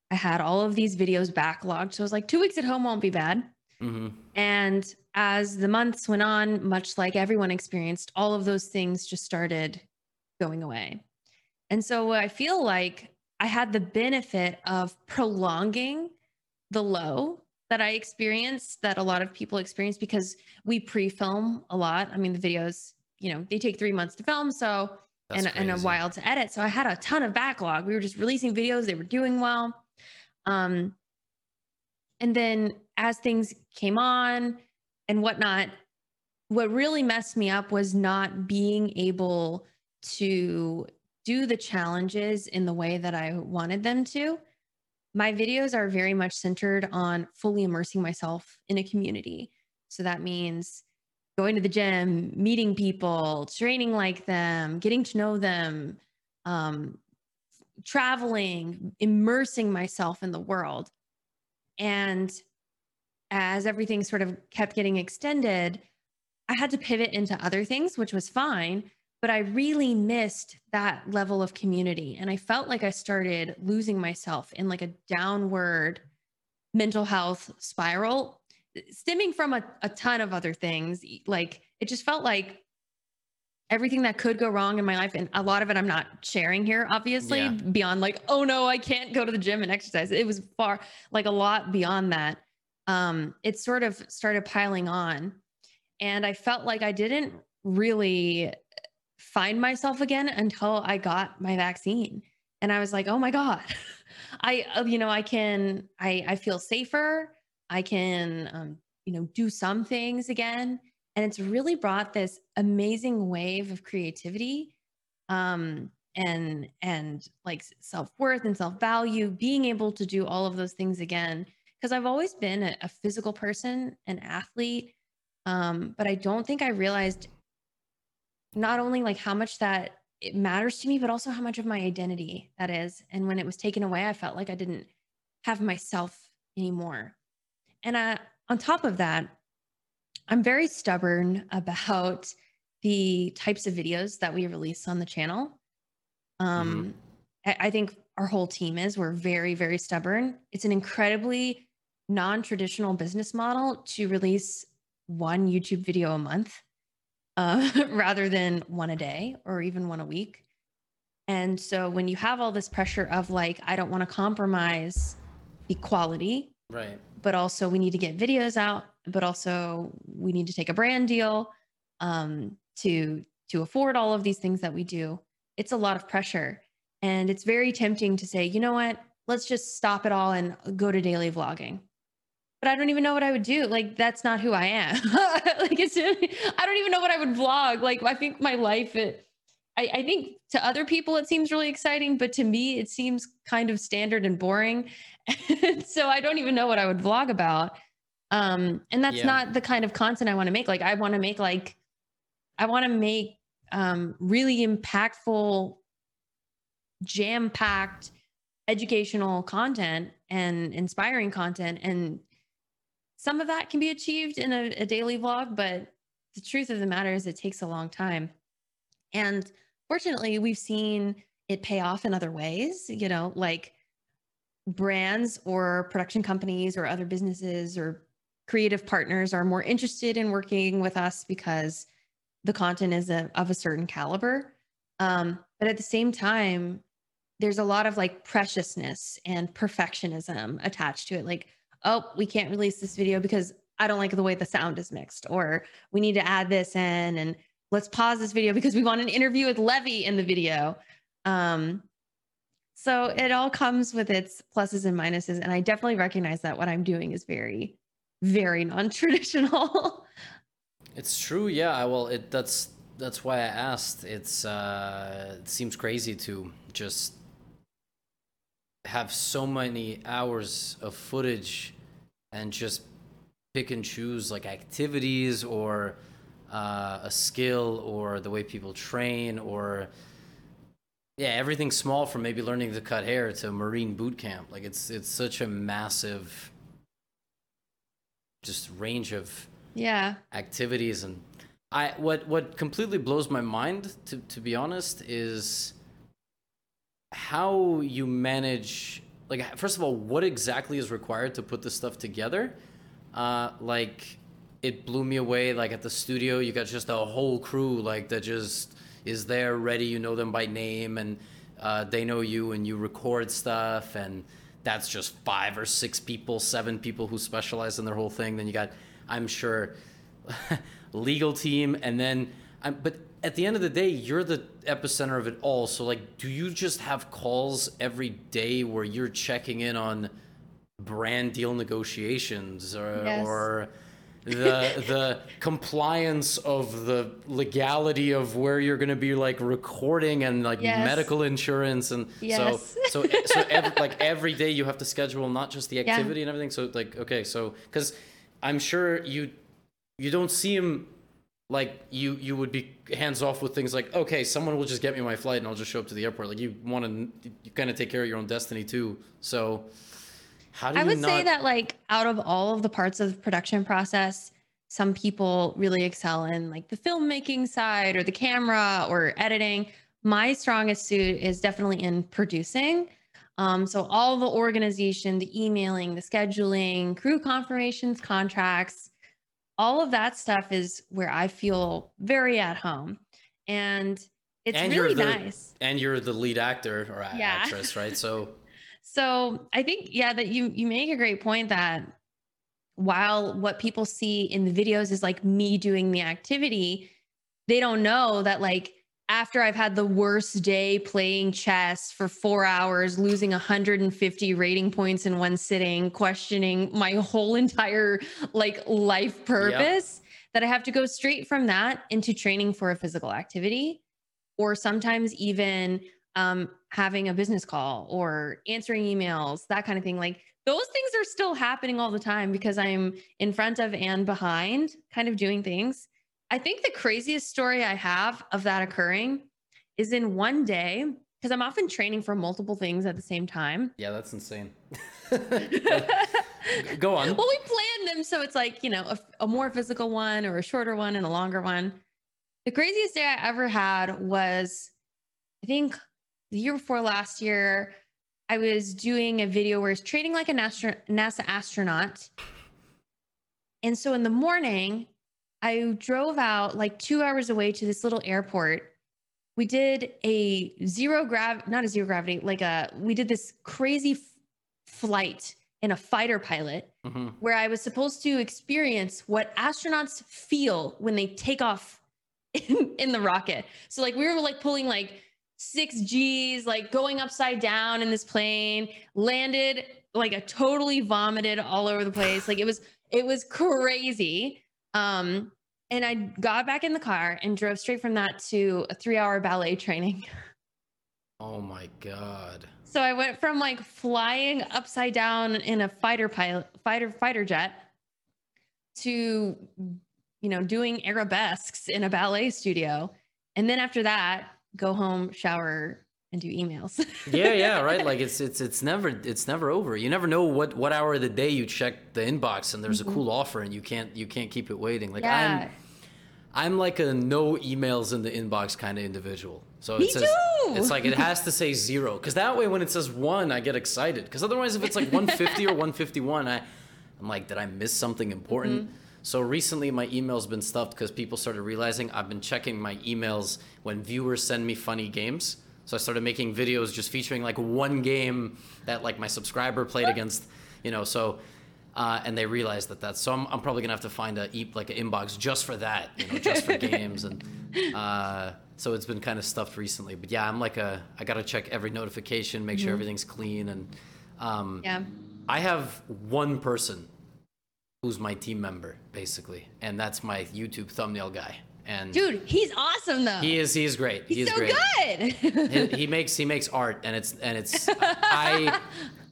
I had all of these videos backlogged. So I was like, two weeks at home won't be bad. hmm And as the months went on, much like everyone experienced, all of those things just started going away. And so I feel like I had the benefit of prolonging the low that I experienced, that a lot of people experience because we pre film a lot. I mean, the videos, you know, they take three months to film. So, That's and, and a while to edit. So I had a ton of backlog. We were just releasing videos, they were doing well. Um, and then as things came on and whatnot, what really messed me up was not being able to do the challenges in the way that I wanted them to. My videos are very much centered on fully immersing myself in a community. So that means going to the gym, meeting people, training like them, getting to know them, um, traveling, immersing myself in the world. And as everything sort of kept getting extended, I had to pivot into other things, which was fine. But I really missed that level of community. And I felt like I started losing myself in like a downward mental health spiral, stemming from a, a ton of other things. Like it just felt like everything that could go wrong in my life. And a lot of it I'm not sharing here, obviously, Yeah. beyond like, oh no, I can't go to the gym and exercise. It was far like a lot beyond that. Um, it sort of started piling on. And I felt like I didn't really find myself again until I got my vaccine. And I was like, oh my God, I, uh, you know, I can, I, I feel safer. I can, um, you know, do some things again. And it's really brought this amazing wave of creativity um, and, and like self-worth and self-value, being able to do all of those things again. Cause I've always been a, a physical person, an athlete. Um, but I don't think I realized not only like how much that it matters to me, but also how much of my identity that is. And when it was taken away, I felt like I didn't have myself anymore. And uh, on top of that, I'm very stubborn about the types of videos that we release on the channel. Um, I, I think our whole team is. We're very, very stubborn. It's an incredibly non traditional business model to release one YouTube video a month uh, rather than one a day or even one a week. And so when you have all this pressure of like, I don't want to compromise the quality, Right. but also we need to get videos out, but also we need to take a brand deal um, to to afford all of these things that we do. It's a lot of pressure, and it's very tempting to say, you know what, let's just stop it all and go to daily vlogging. But I don't even know what I would do. Like that's not who I am. like it's I don't even know what I would vlog. Like I think my life it. I, I think to other people it seems really exciting, but to me it seems kind of standard and boring. so I don't even know what I would vlog about. Um, and that's Yeah. not the kind of content I want to make. Like I want to make like I want to make um really impactful, jam-packed educational content and inspiring content. And some of that can be achieved in a, a daily vlog, but the truth of the matter is it takes a long time. And fortunately, we've seen it pay off in other ways, you know, like brands or production companies or other businesses or creative partners are more interested in working with us because the content is a, of a certain caliber. Um, but at the same time, there's a lot of like preciousness and perfectionism attached to it. Like, oh, we can't release this video because I don't like the way the sound is mixed, or we need to add this in and let's pause this video because we want an interview with Levy in the video. Um, so it all comes with its pluses and minuses. And I definitely recognize that what I'm doing is very, very non-traditional. It's true, yeah. Well, it that's that's why I asked. It's uh, it seems crazy to just have so many hours of footage and just pick and choose like activities or uh, a skill or the way people train or yeah everything small from maybe learning to cut hair to marine boot camp like it's it's such a massive just range of Yeah. activities and I what what completely blows my mind to to be honest is how you manage like first of all what exactly is required to put this stuff together? Uh like it blew me away like at the studio you got just a whole crew like that just is there ready you know them by name and uh, they know you and you record stuff and that's just five or six people seven people who specialize in their whole thing. Then you got i'm sure legal team and then I'm, but at the end of the day you're the epicenter of it all so like do you just have calls every day where you're checking in on brand deal negotiations or, Yes. or the the compliance of the legality of where you're going to be like recording and like Yes. medical insurance and Yes. so so so every, like every day you have to schedule not just the activity and everything so like okay so because i'm sure you you don't see him like you you would be hands off with things like okay someone will just get me my flight and i'll just show up to the airport like you want to you kind of take care of your own destiny too so how do you I would not say that like out of all of the parts of the production process, some people really excel in like the filmmaking side or the camera or editing. My strongest suit is definitely in producing. Um, so all the organization, the emailing, the scheduling, crew confirmations, contracts, all of that stuff is where I feel very at home. And it's And really the- nice. and you're the lead actor or Yeah. actress right so So I think yeah that you you make a great point that while what people see in the videos is like me doing the activity, they don't know that like after I've had the worst day playing chess for 4 hours, losing 150 rating points in one sitting, questioning my whole entire like life purpose, that I have to go straight from that into training for a physical activity or sometimes even um, having a business call or answering emails, that kind of thing. Like those things are still happening all the time because I'm in front of and behind, kind of doing things. I think the craziest story I have of that occurring is in one day, because I'm often training for multiple things at the same time. yeah that's insane go on Well, we plan them so it's like, you know, a, a more physical one or a shorter one and a longer one. The craziest day I ever had was, I think the year before last year, I was doing a video where I was training like a NASA, NASA astronaut. And so in the morning, I drove out like two hours away to this little airport. We did a zero grav, not a zero gravity, like a, we did this crazy f- flight in a fighter pilot Mhm. where I was supposed to experience what astronauts feel when they take off in, in the rocket. So like we were like pulling like six G's, like going upside down in this plane, landed like a totally vomited all over the place. Like it was it was crazy. Um and I got back in the car and drove straight from that to a three hour ballet training. oh my god So I went from like flying upside down in a fighter pilot fighter fighter jet to you know doing arabesques in a ballet studio. And then after that, go home, shower, and do emails. yeah yeah right like it's it's it's never it's never over you never know what what hour of the day you check the inbox and there's a cool offer and you can't you can't keep it waiting like Mm-hmm. yeah. i'm i'm like a no emails in the inbox kind of individual so Me it says too! it's like it has to say zero because that way when it says one i get excited because otherwise if it's like 150 or 151 i i'm like did i miss something important Mm-hmm. so recently my email's been stuffed because people started realizing i've been checking my emails when viewers send me funny games so I started making videos just featuring like one game that like my subscriber played against, you know. So, uh, and they realized that that's so. I'm, I'm probably gonna have to find a like an inbox just for that, you know, just for games and. Uh, so it's been kind of stuffed recently, but yeah, I'm like a I gotta check every notification, make sure everything's clean, and um, yeah. I have one person who's my team member basically, and that's my YouTube thumbnail guy. And Dude, he's awesome though. he is he is great. He's he is so great. good. he, he makes he makes art and it's and it's I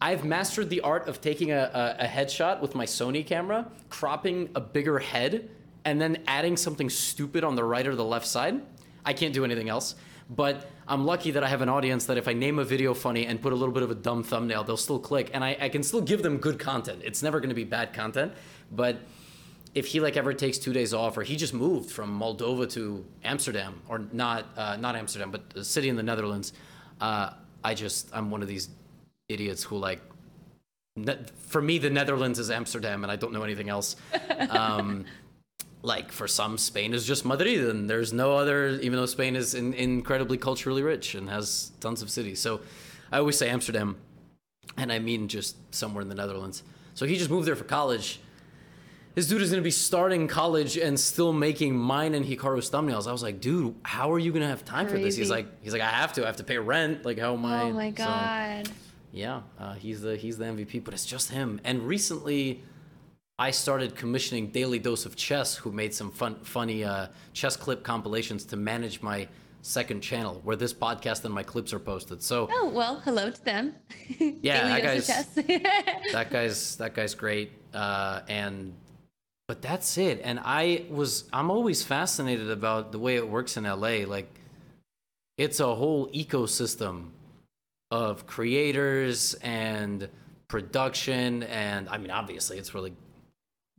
I've mastered the art of taking a, a, a headshot with my Sony camera, cropping a bigger head, and then adding something stupid on the right or the left side. I can't do anything else. But I'm lucky that I have an audience that if I name a video funny and put a little bit of a dumb thumbnail, they'll still click, and I, I can still give them good content. It's never going to be bad content, but if he like ever takes two days off, or he just moved from Moldova to Amsterdam, or not uh, not Amsterdam, but a city in the Netherlands, uh, I just I'm one of these idiots who like. Ne- for me, the Netherlands is Amsterdam, and I don't know anything else. Um, like for some, Spain is just Madrid, and there's no other. Even though Spain is in, incredibly culturally rich and has tons of cities, so I always say Amsterdam, and I mean just somewhere in the Netherlands. So he just moved there for college. This dude is gonna be starting college and still making mine and Hikaru's thumbnails. I was like, dude, how are you gonna have time for this? He's like, he's like, I have to. I have to pay rent. Like, how am I? oh my So, god. yeah, uh, he's the he's the MVP, but it's just him. And recently, I started commissioning Daily Dose of Chess, who made some fun, funny uh, chess clip compilations to manage my second channel, where this podcast and my clips are posted. So Oh well, hello to them. Yeah, that guy's- that guy's that guy's great, uh, and but that's it. And I was I'm always fascinated about the way it works in LA. Like, it's a whole ecosystem of creators and production, and I mean, obviously, it's really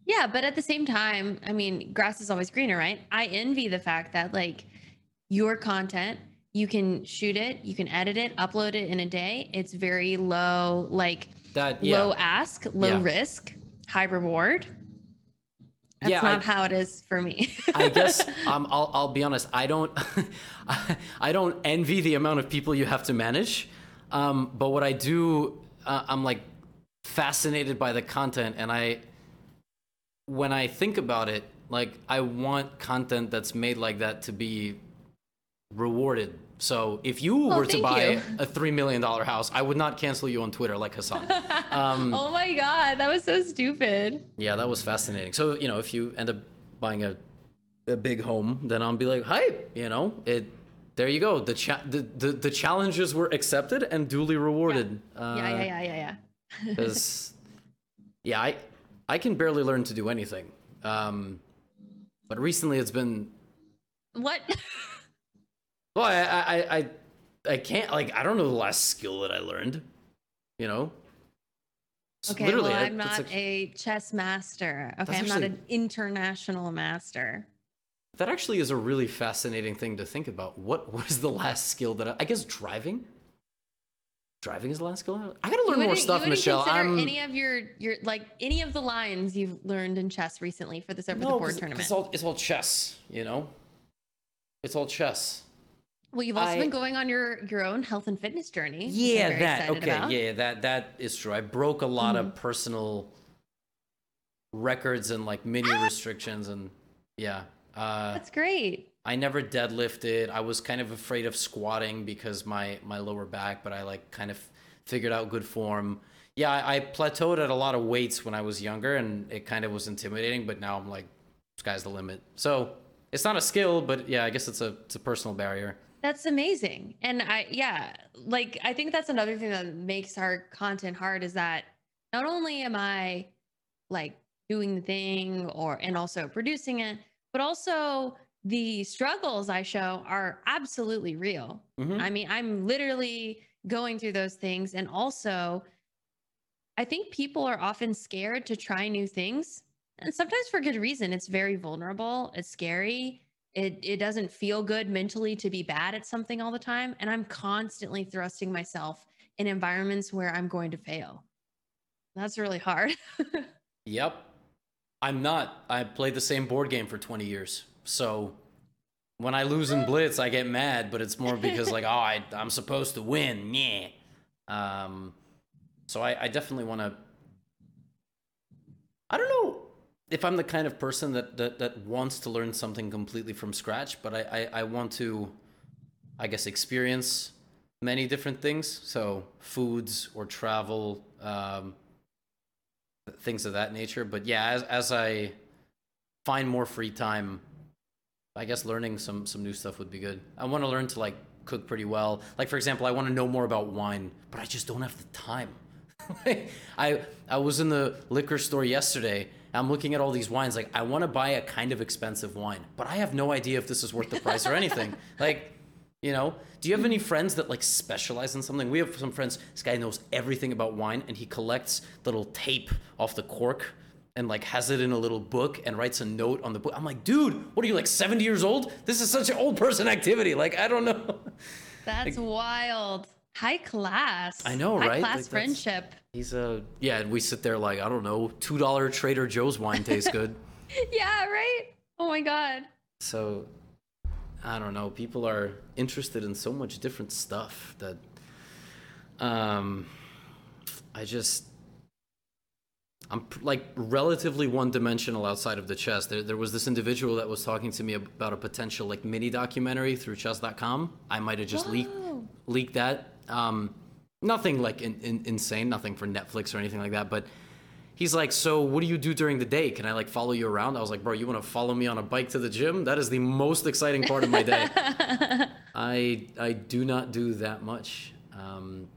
Yeah, but at the same time, I mean, grass is always greener, right? I envy the fact that like your content, you can shoot it, you can edit it, upload it in a day. It's very low, like that. Yeah, low ask, low Yeah. risk, high reward. That's Yeah, I- not how it is for me. I guess um, I'll I'll be honest. I don't I don't envy the amount of people you have to manage, um, but what I do, uh, I'm like fascinated by the content, and I when I think about it, like I want content that's made like that to be rewarded. So if you were to buy you. a three million dollar house, I would not cancel you on Twitter like Hasan. Um, oh my god, that was so stupid. yeah, that was fascinating. So, you know, if you end up buying a a big home, then I'll be like, hype, you know, it there you go. The cha- the, the the challenges were accepted and duly rewarded. Uh, yeah, yeah, yeah, yeah, yeah. Because yeah, I I can barely learn to do anything. Um but recently it's been What? well, I I I I, can't like I don't know the last skill that I learned, you know? It's Okay, literally, well, I'm not like- a chess master. Okay, I'm not actually- an international master. That actually is a really fascinating thing to think about. What what is the last skill that I, I guess driving? Driving is the last skill. I gotta learn more stuff, you Michelle. consider I'm any of your your like any of the lines you've learned in chess recently for this over the board tournament. It's all it's all chess, you know. It's all chess. Well, you've also I- been going on your your own health and fitness journey. Yeah, that okay. about. Yeah, that that is true. I broke a lot Mm-hmm. of personal records and like mini restrictions and yeah. Uh, That's great. I never deadlifted. I was kind of afraid of squatting because my my lower back, but I like kind of figured out good form. Yeah, I, I plateaued at a lot of weights when I was younger, and it kind of was intimidating. But now I'm like, sky's the limit. So it's not a skill, but yeah, I guess it's a it's a personal barrier. That's amazing. And I yeah, like I think that's another thing that makes our content hard is that not only am I like doing the thing or and also producing it, but also the struggles I show are absolutely real. Mhm. I mean, I'm literally going through those things and also I think people are often scared to try new things and sometimes for good reason. It's very vulnerable, it's scary. It it doesn't feel good mentally to be bad at something all the time and I'm constantly thrusting myself in environments where I'm going to fail. That's really hard. Yep. I'm not. I played the same board game for 20 years. So when I lose in Blitz, I get mad, but it's more because like, oh, I, I'm supposed to win. Yeah. Um, so I, I definitely want to. I don't know if I'm the kind of person that, that, that wants to learn something completely from scratch, but I, I, I want to, I guess, experience many different things. So foods or travel, um, things of that nature. But yeah, as as I find more free time, I guess learning some some new stuff would be good. I want to learn to like cook pretty well. Like for example, I want to know more about wine, but I just don't have the time. I I was in the liquor store yesterday. I'm looking at all these wines. Like I want to buy a kind of expensive wine, but I have no idea if this is worth the price or anything. like, you know, do you have any friends that like specialize in something? We have some friends. This guy knows everything about wine, and he collects little tape off the cork and like has it in a little book and writes a note on the book. I'm like, dude, what are you like 70 years old? This is such an old person activity. Like, I don't know. That's like, wild. High class. I know, High right? Class like friendship. He's a yeah, and we sit there like I don't know, two dollar Trader Joe's wine tastes good. yeah, right. Oh my god. So, I don't know. People are interested in so much different stuff that, um, I just I'm like relatively one dimensional outside of the chess. There, there was this individual that was talking to me about a potential like mini documentary through chess.com. I might have just leaked leaked that. Um, nothing like in, in, insane, nothing for Netflix or anything like that. But he's like, "So what do you do during the day? Can I like follow you around?" I was like, "Bro, you want to follow me on a bike to the gym? That is the most exciting part of my day." I I do not do that much. Um,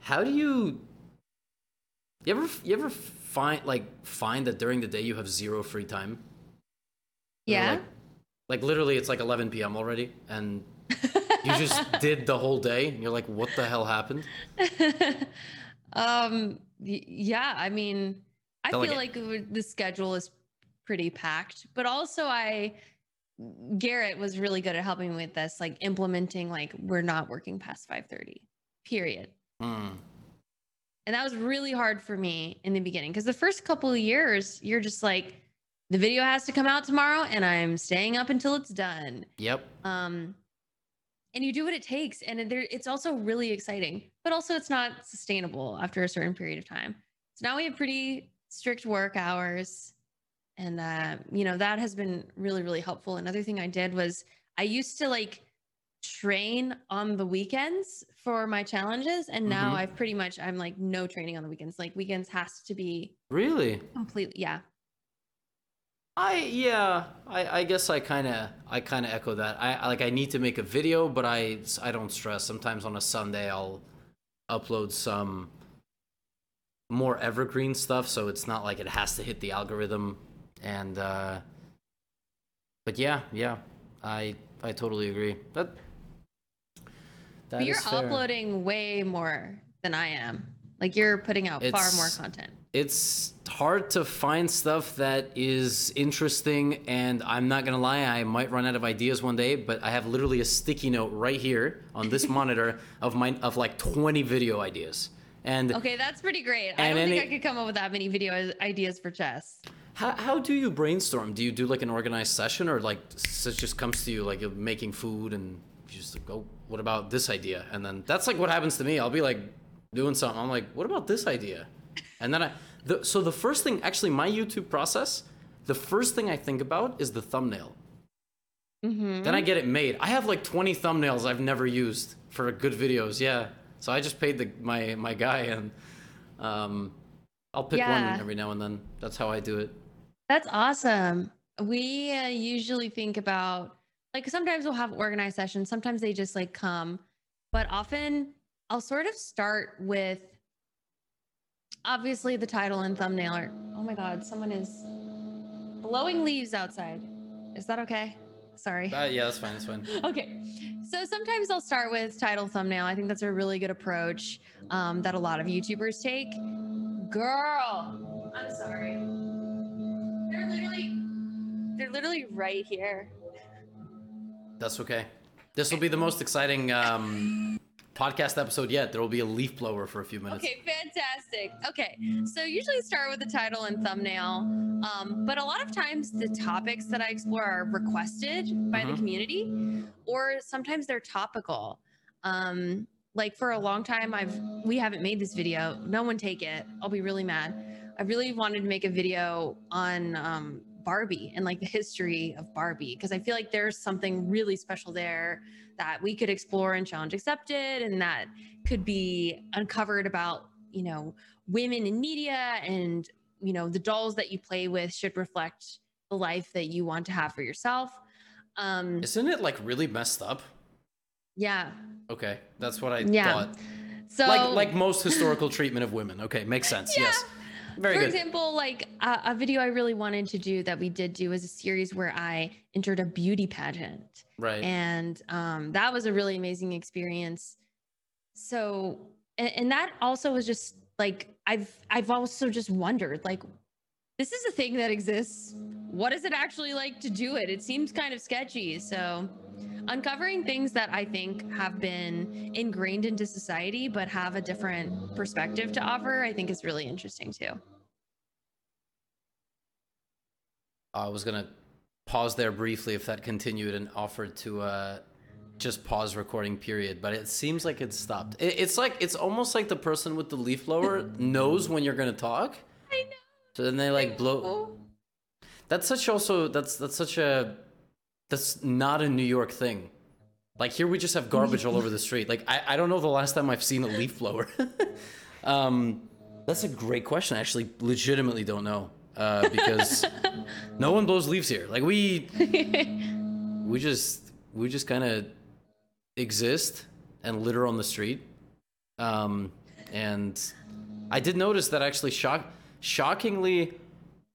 how do you you ever you ever find like find that during the day you have zero free time? Yeah. Like, like, literally, it's like 11 p.m. already, and you just did the whole day. And you're like, what the hell happened? um. Yeah. I mean, I feel like, the schedule is pretty packed, but also I Garrett was really good at helping me with this, like implementing like we're not working past 5:30. Period. Hmm. And that was really hard for me in the beginning because the first couple of years, you're just like, the video has to come out tomorrow and I'm staying up until it's done. Yep. Um, and you do what it takes. And there, it's also really exciting, but also it's not sustainable after a certain period of time. So now we have pretty strict work hours. And, uh, you know, that has been really, really helpful. Another thing I did was I used to like train on the weekends for my challenges and now mm-hmm. I've pretty much I'm like no training on the weekends. Like weekends has to be Really? Completely yeah. I yeah, I, I guess I kind of I kind of echo that. I like I need to make a video, but I I don't stress. Sometimes on a Sunday I'll upload some more evergreen stuff, so it's not like it has to hit the algorithm. And uh, but yeah, yeah, I I totally agree. That that but you're uploading way more than I am. Like you're putting out it's, far more content. It's hard to find stuff that is interesting, and I'm not gonna lie, I might run out of ideas one day. But I have literally a sticky note right here on this monitor of my of like 20 video ideas. And okay, that's pretty great. I don't think I could come up with that many video ideas for chess. How, how do you brainstorm? Do you do like an organized session, or like it just comes to you like you're making food and you just go, what about this idea? And then that's like what happens to me. I'll be like doing something. I'm like, what about this idea? And then I, the, so the first thing, actually, my YouTube process, the first thing I think about is the thumbnail. Mm-hmm. Then I get it made. I have like 20 thumbnails I've never used for good videos. Yeah. So I just paid the my my guy and um, I'll pick yeah. one every now and then. That's how I do it. That's awesome. We uh, usually think about like sometimes we'll have organized sessions sometimes they just like come but often i'll sort of start with obviously the title and thumbnail are oh my god someone is blowing leaves outside. Is that okay? Sorry. Uh, yeah that's fine that's fine. Okay. So sometimes i'll start with title thumbnail. I think that's a really good approach um, that a lot of youtubers take. Girl i'm sorry. They're literally they're literally right here. That's okay. This will be the most exciting um, podcast episode yet. There will be a leaf blower for a few minutes. Okay, fantastic. Okay, so usually start with the title and thumbnail, um, but a lot of times the topics that I explore are requested by mm-hmm. the community, or sometimes they're topical. Um, like for a long time, I've we haven't made this video. No one take it. I'll be really mad. I really wanted to make a video on um, Barbie and like the history of Barbie because I feel like there's something really special there that we could explore and Challenge Accepted and that could be uncovered about, you know, women in media and, you know, the dolls that you play with should reflect the life that you want to have for yourself. Um, Isn't it like really messed up? yeah. Okay, that's what I Yeah. thought. So like like most historical treatment of women. Okay, makes sense. Yeah. Yes. Very for good. example, like a, a video I really wanted to do that we did do was a series where I entered a beauty pageant. right. and um, that was a really amazing experience so and, and that also was just like i've i've also just wondered like this is a thing that exists. What is it actually like to do it? It seems kind of sketchy. So uncovering things that i think have been ingrained into society but have a different perspective to offer i think is really interesting too. I was gonna pause there briefly if that continued and offered to uh, just pause recording period, but it seems like it stopped. It, it's like it's almost like the person with the leaf blower knows when you're gonna talk, i know so then they like blow. That's such also that's that's such a that's not a New York thing. Like here we just have garbage all over the street. Like I, I don't know the last time I've seen a leaf blower. um, that's a great question. I actually legitimately don't know. Uh, because no one blows leaves here. Like we we just we just kind of exist and litter on the street. Um, and I did notice that actually shock shockingly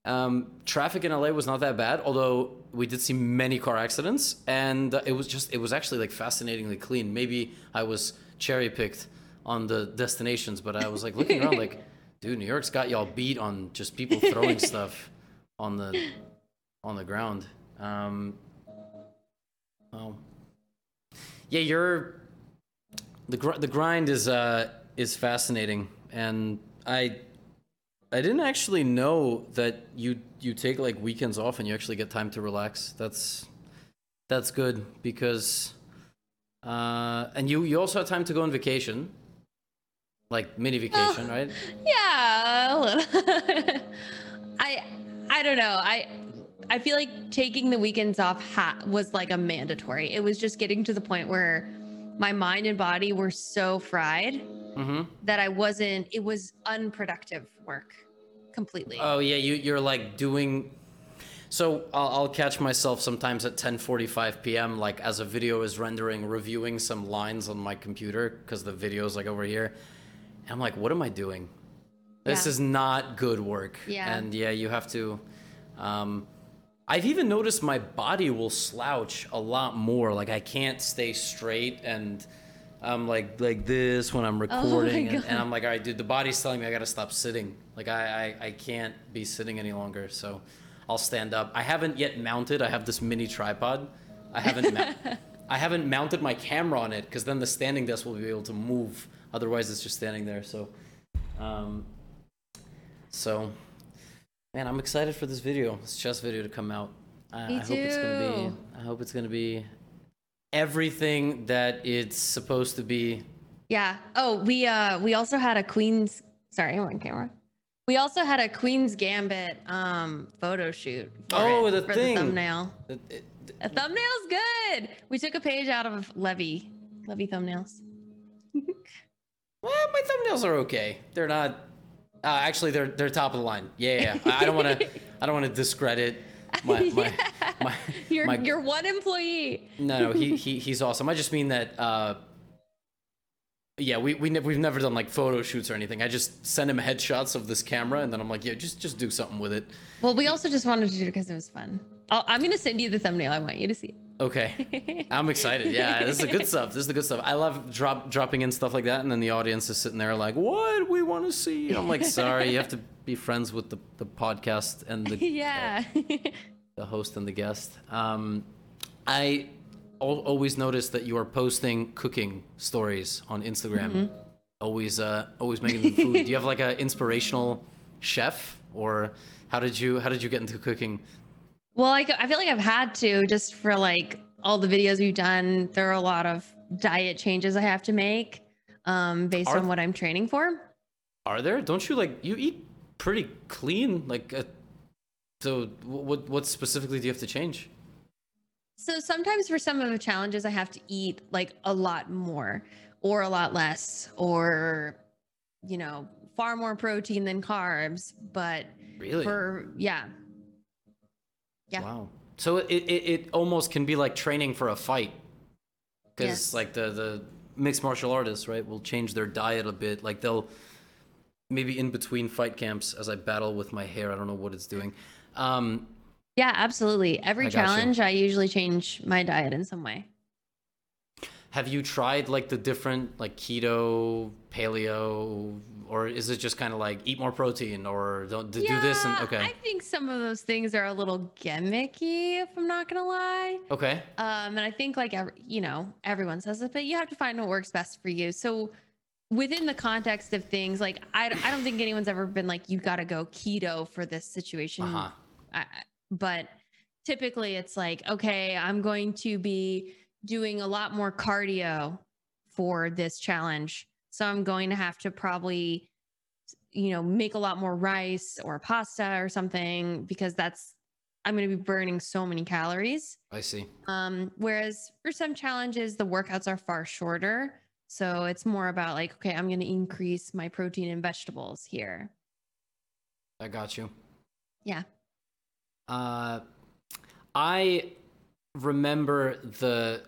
um, traffic in LA was not that bad, although we did see many car accidents, and uh, it was just it was actually like fascinatingly clean. Maybe I was cherry picked on the destinations, but I was like looking around like, dude, New York's got y'all beat on just people throwing stuff on the on the ground. Um, yeah, you're the gr- the grind is uh is fascinating, and I I didn't actually know that you you take like weekends off and you actually get time to relax. That's that's good because uh and you you also have time to go on vacation. Like mini vacation, right? Yeah, a little. I I don't know. I I feel like taking the weekends off ha- was like a mandatory. It was just getting to the point where my mind and body were so fried Mm-hmm. that I wasn't. It was unproductive work completely. Oh yeah, you you're like doing. So I'll, I'll catch myself sometimes at 10:45 p.m. like as a video is rendering, reviewing some lines on my computer because the video is like over here. And I'm like, what am I doing? This Yeah. is not good work. Yeah. And yeah, you have to. Um, I've even noticed my body will slouch a lot more. Like I can't stay straight and. I'm like like this when I'm recording, and, and I'm like, all right, dude, the body's telling me I gotta stop sitting. Like I, I I can't be sitting any longer, so I'll stand up. I haven't yet mounted. I have this mini tripod. I haven't mou- I haven't mounted my camera on it because then the standing desk will be able to move. Otherwise, it's just standing there. So, um, so, man, I'm excited for this video, this chess video to come out. I, Me I hope it's gonna be. I hope it's gonna be everything that it's supposed to be. Yeah. Oh, we uh we also had a Queen's sorry, I'm on camera. We also had a Queen's Gambit um photo shoot. Oh, it, the thing. the thumbnail. It, it, A thumbnail's good. We took a page out of Levy. Levy thumbnails. well, my thumbnails are okay. They're not. Uh, actually, they're they're top of the line. Yeah, yeah. yeah. I, I don't want to. I don't want to discredit my my, my, You're my you're one employee. No, no, he, he he's awesome. I just mean that. Uh, yeah, we we ne- we've never done like photo shoots or anything. I just send him headshots of this camera, and then I'm like, yeah, just just do something with it. Well, we also just wanted to do it because it was fun. I'll, I'm gonna send you the thumbnail. I want you to see Okay. I'm excited. Yeah, this is the good stuff. This is the good stuff. I love drop dropping in stuff like that, and then the audience is sitting there like, what? We want to see. I'm like, sorry, you have to be friends with the the podcast and the yeah. The host and the guest. Um, I al- always notice that you are posting cooking stories on Instagram. Always, uh, always making food. Do you have like an inspirational chef, or how did you how did you get into cooking? Well, I, I feel like I've had to just for like all the videos we've done. There are a lot of diet changes I have to make um, based Are- on what I'm training for. Are there? Don't you like you eat pretty clean? Like, uh, so what what specifically do you have to change? So sometimes for some of the challenges, I have to eat like a lot more or a lot less or, you know, far more protein than carbs. But Really? for, yeah. Yeah. Wow. So it, it, it almost can be like training for a fight. Because Yes. like the, the mixed martial artists, right, will change their diet a bit. Like they'll maybe in between fight camps as I battle with my hair, I don't know what it's doing. Um, Yeah, absolutely. Every I challenge, I usually change my diet in some way. have you tried like the different like keto, paleo, or is it just kind of like eat more protein or don't do this and okay. I think some of those things are a little gimmicky, if I'm not gonna lie. Okay. Um, and I think like every, you know, everyone says it, but you have to find what works best for you. So within the context of things, like I, I don't think anyone's ever been like, you got to go keto for this situation. Uh-huh. I, but typically it's like, okay, I'm going to be doing a lot more cardio for this challenge. So I'm going to have to probably, you know, make a lot more rice or pasta or something because that's, I'm going to be burning so many calories. I see. Um, whereas for some challenges, the workouts are far shorter. So it's more about like, okay, I'm going to increase my protein and vegetables here. I got you. Yeah. Uh, I remember the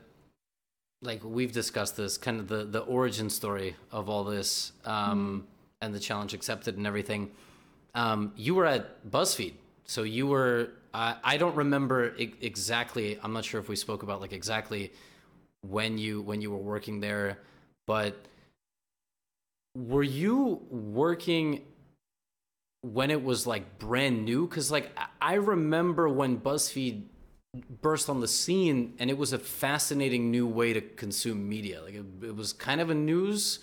like we've discussed this kind of the the origin story of all this um and the challenge accepted and everything. Um you were at buzzfeed so you were i i don't remember I- exactly i'm not sure if we spoke about like exactly when you when you were working there but were you working when it was like brand new because like I- remember when buzzfeed burst on the scene and it was a fascinating new way to consume media. Like it, it was kind of a news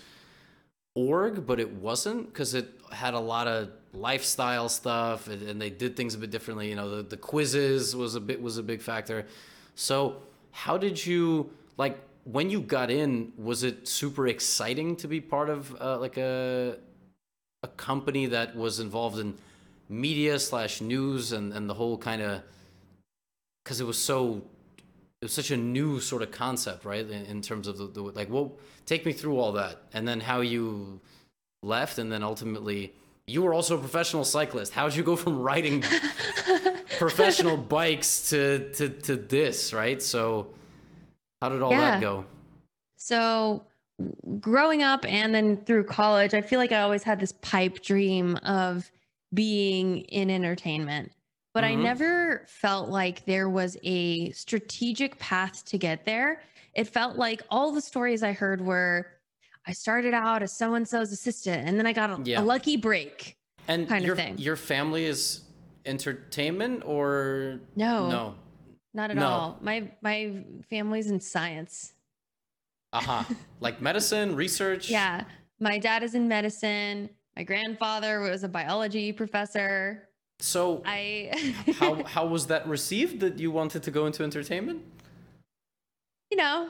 org but it wasn't because it had a lot of lifestyle stuff and, and they did things a bit differently you know the, the quizzes was a bit was a big factor. So how did you like when you got in was it super exciting to be part of uh, like a a company that was involved in media slash news and and the whole kind of because it was so it was such a new sort of concept right in, in terms of the, the like well take me through all that and then how you left and then ultimately you were also a professional cyclist. How'd you go from riding professional bikes to to to this right? So how did all Yeah. that go? So growing up and then through college, I feel like I always had this pipe dream of being in entertainment. But I Mhm. never felt like there was a strategic path to get there. It felt like all the stories I heard were I started out as so and so's assistant and then I got a, Yeah. a lucky break. and kind of your thing. your family is entertainment or No, no not at No. all. My my family's in science. Uh-huh like medicine research Yeah. My dad is in medicine. My grandfather was a biology professor. so I how how was that received that you wanted to go into entertainment you know.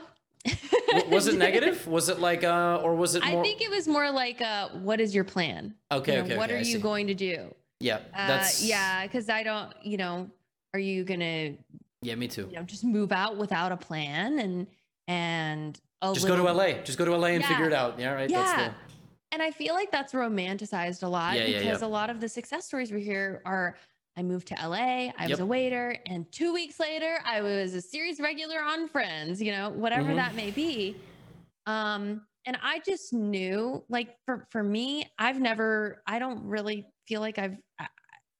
Was it negative was it like uh or was it I think it was more like uh what is your plan? okay You know, okay what okay, are I you see. going to do? yeah Uh, that's yeah, because I don't, you know, are you gonna, yeah me too you know, just move out without a plan and and just go to la just go to la and Yeah. figure it out yeah right Yeah. that's And I feel like that's romanticized a lot Yeah, because yeah. a lot of the success stories we hear are I moved to LA, I was a waiter, and two weeks later I was a series regular on Friends, you know, whatever Mhm. that may be. Um, and I just knew, like for for me, I've never, I don't really feel like I've uh,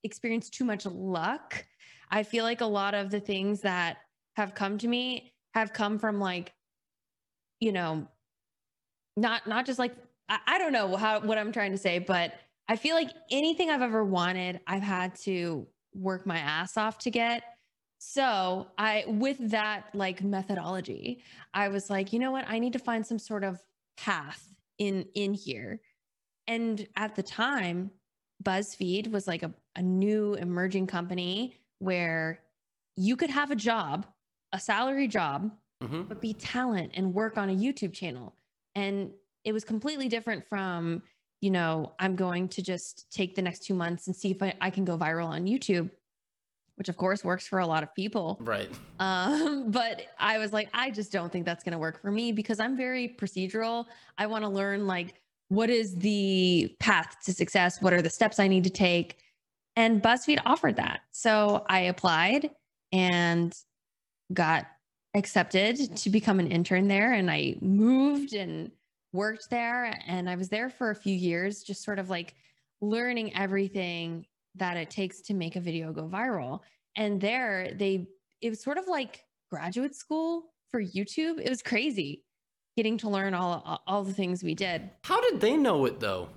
experienced too much luck. I feel like a lot of the things that have come to me have come from like, you know, not not just like I, I don't know how what I'm trying to say, but I feel like anything I've ever wanted, I've had to work my ass off to get. So I with that like methodology, I was like, you know what? I need to find some sort of path in in here. And at the time, BuzzFeed was like a, a new emerging company where you could have a job, a salary job, hmm but be talent and work on a YouTube channel. And it was completely different from, you know, I'm going to just take the next two months and see if I, I can go viral on YouTube, which of course works for a lot of people. right Um, but I was like, I just don't think that's going to work for me because I'm very procedural. I want to learn like what is the path to success? What are the steps I need to take? And BuzzFeed offered that. So I applied and got accepted to become an intern there. And I moved and worked there. And I was there for a few years, just sort of like learning everything that it takes to make a video go viral. And there, they, it was sort of like graduate school for YouTube. It was crazy getting to learn all all the things we did. How did they know it though?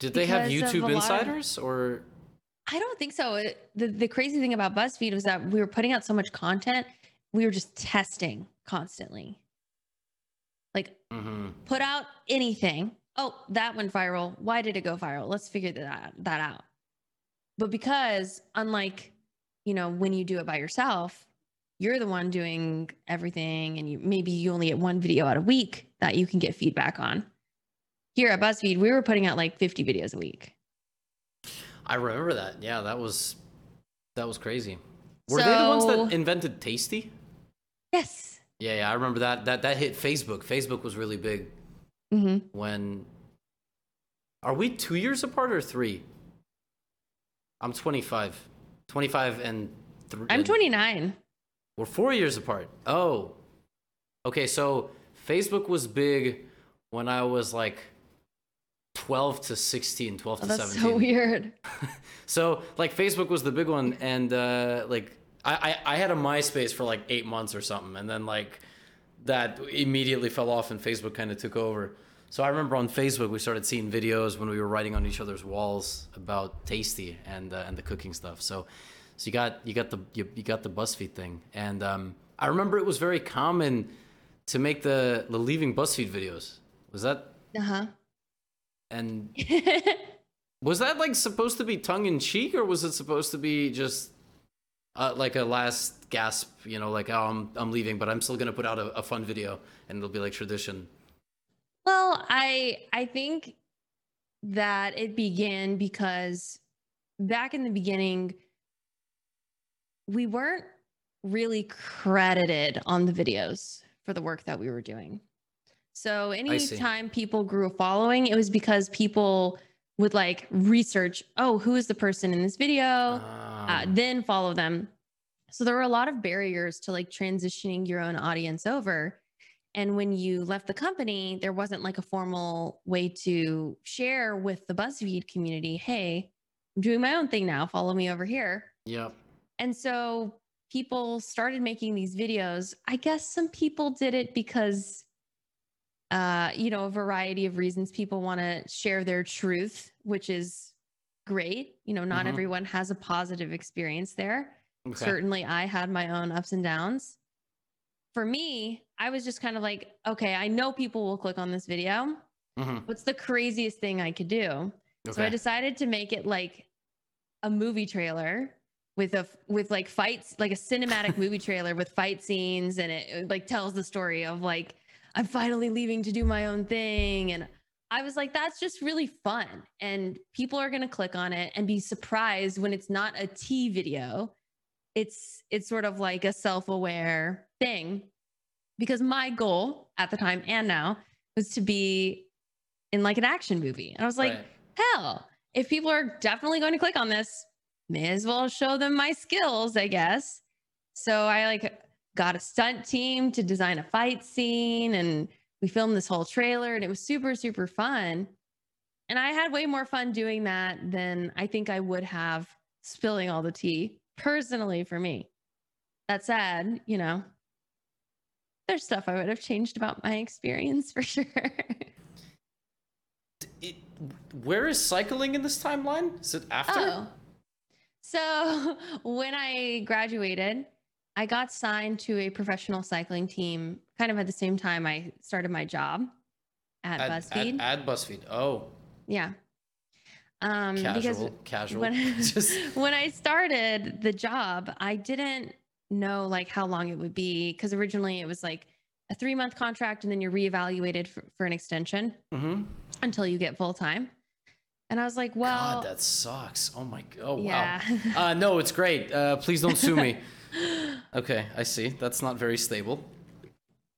Did they have Because a YouTube lot of- insiders or I don't think so. It- The the crazy thing about BuzzFeed was that we were putting out so much content, we were just testing constantly. Like Mhm. put out anything. Oh, that went viral. Why did it go viral? Let's figure that that out. But because unlike, you know, when you do it by yourself, you're the one doing everything and you maybe you only get one video out a week that you can get feedback on. Here at BuzzFeed, we were putting out like 50 videos a week. I remember that. Yeah, that was that was crazy. Were they the ones that invented Tasty? Yes. Yeah, yeah, I remember that. That that hit Facebook. Facebook was really big hmm when. Are we two years apart or three? I'm 25. 25 and three. I'm 29. We're four years apart. Oh. Okay, so Facebook was big when I was like 12 to 16, 12 Oh, to that's 17. so weird. So like Facebook was the big one, and uh, like I, I I had a MySpace for like eight months or something, and then like that immediately fell off, and Facebook kind of took over. So I remember on Facebook we started seeing videos when we were writing on each other's walls about Tasty and uh, and the cooking stuff. So so you got you got the you, you got the BuzzFeed thing, and um, I remember it was very common to make the the leaving BuzzFeed videos. Was that Uh huh. and was that like supposed to be tongue in cheek, or was it supposed to be just uh, like a last gasp? You know, like oh, I'm I'm leaving, but I'm still gonna put out a, a fun video, and it'll be like tradition. well, I I think that it began because back in the beginning, we weren't really credited on the videos for the work that we were doing. So anytime people grew a following, it was because people would like research, oh, who is the person in this video? uh, Um, then follow them. So there were a lot of barriers to like transitioning your own audience over. And when you left the company, there wasn't like a formal way to share with the BuzzFeed community, hey, I'm doing my own thing now. Follow me over here. yep. And so people started making these videos. I guess some people did it because, uh, you know, a variety of reasons. People want to share their truth, which is great. You know, not Mhm. everyone has a positive experience there. Okay. Certainly, I had my own ups and downs. For me, I was just kind of like, okay, I know people will click on this video. Mhm. What's the craziest thing I could do? So I decided to make it like a movie trailer with a with like fights, like a cinematic movie trailer with fight scenes, and it, it, like tells the story of like I'm finally leaving to do my own thing, and I was like, that's just really fun, and people are gonna click on it and be surprised when it's not a T video. It's it's sort of like a self-aware thing, because my goal at the time and now was to be in like an action movie, and I was like Right. hell, if people are definitely going to click on this, may as well show them my skills, I guess. So I like got a stunt team to design a fight scene and we filmed this whole trailer and it was super, super fun. And I had way more fun doing that than I think I would have spilling all the tea personally for me. That said, you know, there's stuff I would have changed about my experience for sure. It, where is cycling in this timeline? Is it after? Oh. So when I graduated, I got signed to a professional cycling team kind of at the same time I started my job at, At, BuzzFeed. At, at BuzzFeed. Oh, yeah. Um, casual, because casual. when, Just when I started the job, I didn't know like how long it would be because originally it was like a three month contract and then you're reevaluated for, for an extension Mhm. until you get full time. And I was like, well, God, that sucks. Oh my. God. Oh yeah. wow. Uh, no, it's great. Uh, please don't sue me. Okay, I see. That's not very stable.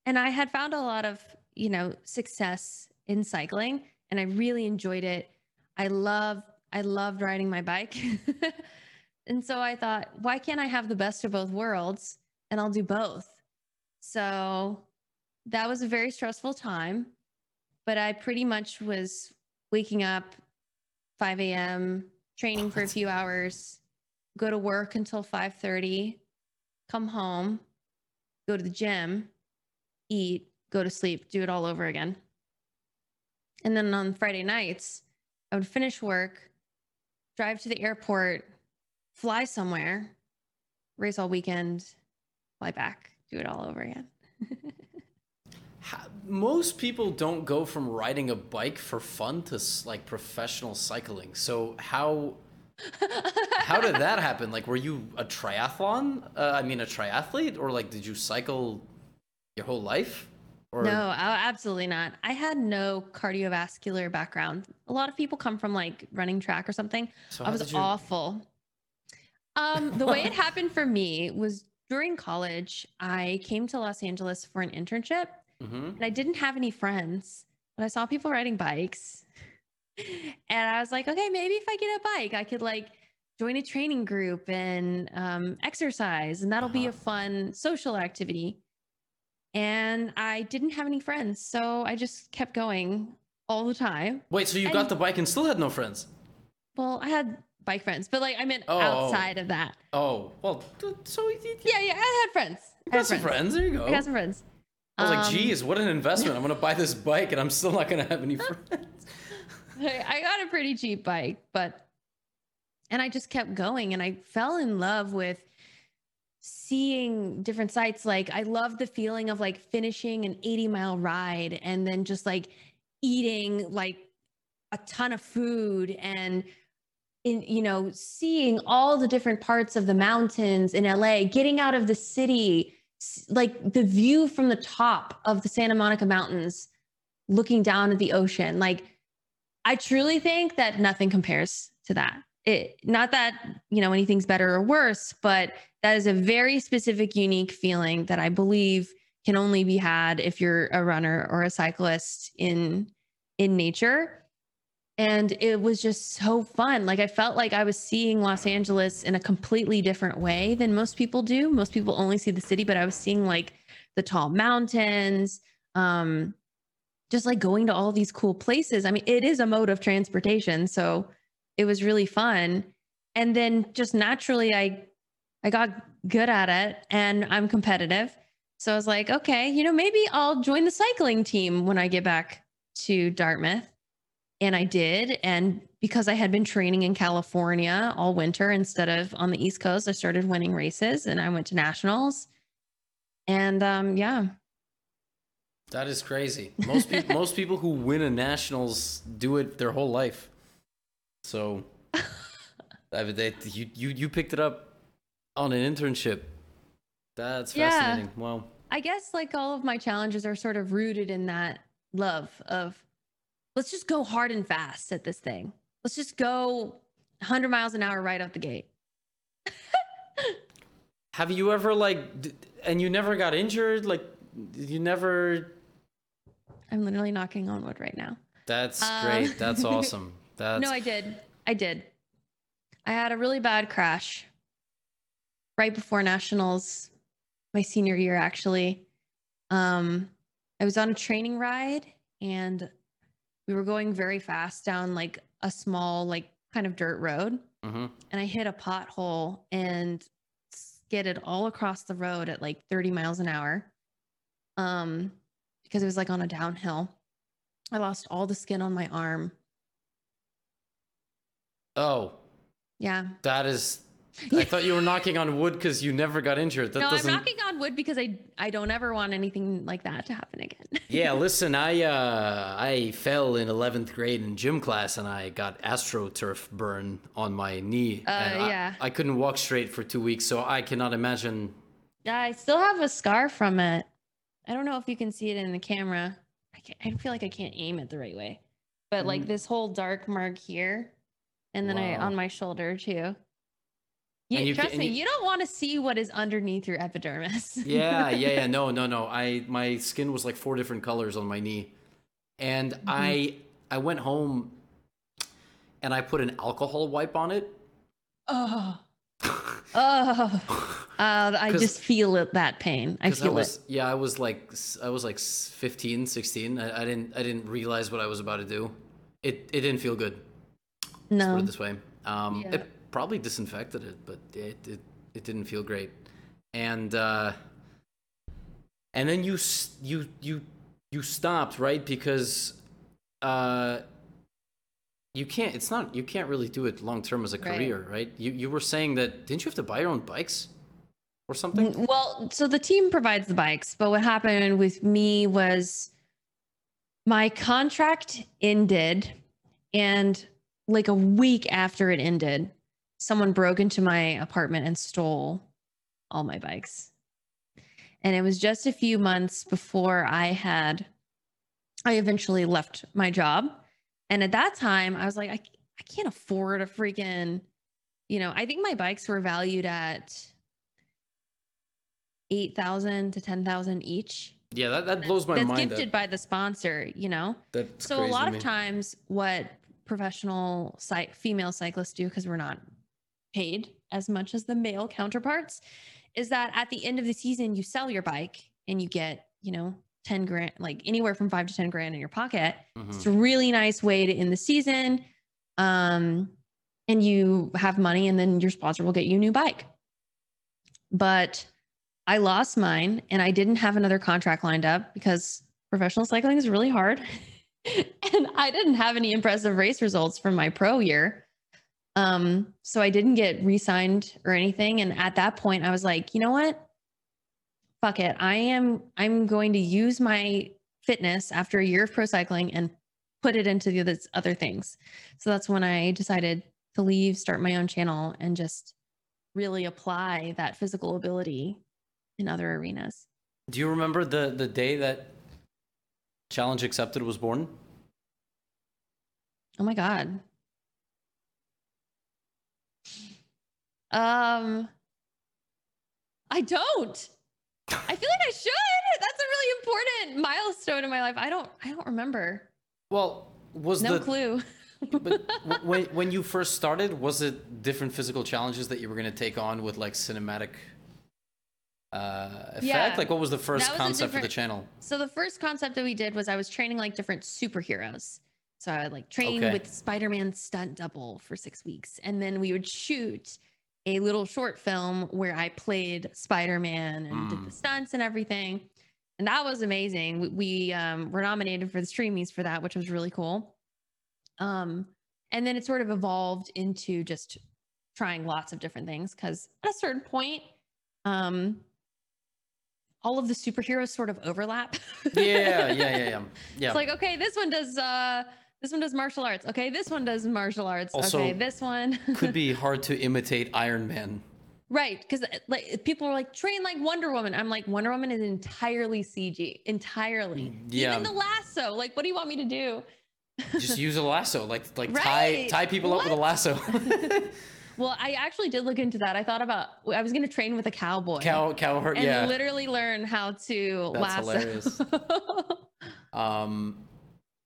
and I had found a lot of, you know, success in cycling and I really enjoyed it. I love I loved riding my bike. And so I thought, why can't I have the best of both worlds? And I'll do both. So that was a very stressful time, but I pretty much was waking up 5 a.m., training for a few hours, go to work until 5:30, come home, go to the gym, eat, go to sleep, do it all over again. And then on Friday nights, I would finish work, drive to the airport, fly somewhere, race all weekend, fly back, do it all over again. Most people don't go from riding a bike for fun to like professional cycling. So how how did that happen? Like, were you a triathlon? Uh, I mean, a triathlete, or like, did you cycle your whole life? Or No, absolutely not. I had no cardiovascular background. A lot of people come from like running track or something. so I was you- awful. Um, the way it happened for me was during college, I came to Los Angeles for an internship Mhm. and I didn't have any friends, but I saw people riding bikes. And I was like, okay, maybe if I get a bike, I could like join a training group and um, exercise, and that'll be a Uh-huh. fun social activity. And I didn't have any friends, so I just kept going all the time. Wait, so you got the bike and still had no friends? Well, I had bike friends, but like I meant Oh. outside of that. Oh, well, so Yeah, yeah, I had friends. I got had some friends. There you go. I got some friends. I was like, Um, geez, what an investment. I'm going to buy this bike and I'm still not going to have any friends. I got a pretty cheap bike, but and I just kept going and I fell in love with seeing different sights. Like I love the feeling of like finishing an 80 mile ride and then just like eating like a ton of food and in you know seeing all the different parts of the mountains in LA, getting out of the city, like the view from the top of the Santa Monica Mountains, looking down at the ocean. Like I truly think that nothing compares to that. It not that, you know, anything's better or worse, but that is a very specific unique feeling that I believe can only be had if you're a runner or a cyclist in in nature. And it was just so fun. Like I felt like I was seeing Los Angeles in a completely different way than most people do. Most people only see the city, but I was seeing like the tall mountains, um, just like going to all these cool places. I mean, it is a mode of transportation, so it was really fun. And then just naturally I I got good at it and I'm competitive. So I was like, okay, you know, maybe I'll join the cycling team when I get back to Dartmouth. And I did. And because I had been training in California all winter instead of on the East Coast, I started winning races and I went to nationals. And um, yeah, That is crazy. Most people, most people who win a nationals do it their whole life. So, I mean, they, you you you picked it up on an internship. That's Yeah. fascinating. Wow. I guess like all of my challenges are sort of rooted in that love of let's just go hard and fast at this thing. Let's just go 100 miles an hour right out the gate. Have you ever like, and you never got injured? Like, you never. I'm literally knocking on wood right now. That's Um, great. That's awesome. That's no, I did. I did. I had a really bad crash right before nationals, my senior year actually. Um, I was on a training ride and we were going very fast down like a small, like kind of dirt road. Mhm. And I hit a pothole and skidded all across the road at like 30 miles an hour. Um, because it was like on a downhill. I lost all the skin on my arm. Oh, Yeah. that is. I thought you were knocking on wood because you never got injured. That no, doesn't. I'm knocking on wood because I I don't ever want anything like that to happen again. Yeah, listen, I uh, I fell in eleventh grade in gym class and I got astroturf burn on my knee. Uh, and I- yeah. I, couldn't walk straight for two weeks, so I cannot imagine. yeah, I still have a scar from it. I don't know if you can see it in the camera. I can't, I feel like I can't aim it the right way, but like Mm. this whole dark mark here, and then I on my shoulder too. You, you trust me, you- you don't want to see what is underneath your epidermis. Yeah, yeah, yeah. No, no, no. I my skin was like four different colors on my knee, and Mm-hmm. I I went home, and I put an alcohol wipe on it oh, Oh, uh, I 'Cause- just feel it, that pain. I Because I feel was it. yeah, I was like I was like s- 15, 16. I, I didn't I didn't realize what I was about to do. It it didn't feel good. No. Put it this way. Um, Yeah. It probably disinfected it, but it, it it didn't feel great. And uh, and then you you you you stopped right because uh, you can't. It's not. You can't really do it long term as a Right. career, right? You you were saying that didn't you have to buy your own bikes or something? Well, so the team provides the bikes, but what happened with me was my contract ended, and like a week after it ended, someone broke into my apartment and stole all my bikes. And it was just a few months before I had, I eventually left my job. And at that time, I was like, I, I can't afford a freaking, you know, I think my bikes were valued at 8,000 to 10,000 each. Yeah, that, that blows my That's mind. gifted that, by the sponsor, you know? that's so a lot of times what professional cy- female cyclists do because we're not paid as much as the male counterparts is that at the end of the season you sell your bike and you get, you know, 10 grand, like anywhere from 5 to 10 grand in your pocket. Mhm. It's a really nice way to end the season. Um, and you have money, and then your sponsor will get you a new bike. But I lost mine, and I didn't have another contract lined up because professional cycling is really hard. and I didn't have any impressive race results from my pro year. Um, so I didn't get re signed or anything. And at that point, I was like, you know what? Fuck it. I am, I'm going to use my fitness after a year of pro cycling and put it into the other, other things. So that's when I decided to leave, start my own channel, and just really apply that physical ability in other arenas. Do you remember the the day that Challenge Accepted was born? Oh my god. Um I don't. I feel like I should. That's a really important milestone in my life. I don't I don't remember. Well, was No the clue. but when when you first started, was it different physical challenges that you were going to take on with like cinematic uh, effect? Yeah. Like, what was the first was concept for the channel? So the first concept that we did was I was training like different superheroes. So I would like train Okay. with Spider-Man stunt double for six weeks. And then we would shoot a little short film where I played Spider-Man and did Mm. the stunts and everything. And that was amazing. We, we um, were nominated for the Streamys for that, which was really cool. Um, and then it sort of evolved into just trying lots of different things because at a certain point, um, all of the superheroes sort of overlap. Yeah, yeah, yeah, yeah. Yeah. It's like, okay, this one does uh this one does martial arts. Okay, this one does martial arts. Also, okay, this one Could be hard to imitate Iron Man. right because like people are like train like Wonder Woman. I'm like Wonder Woman is entirely CG, entirely. Mm, yeah. Even the lasso. Like, what do you want me to do? Just use a lasso, like like tie Right. tie people up with a lasso. Well, I actually did look into that. I thought about I was gonna train with a cowboy. cow cow hurt. and Yeah. literally learn how to That's lasso. hilarious. Um,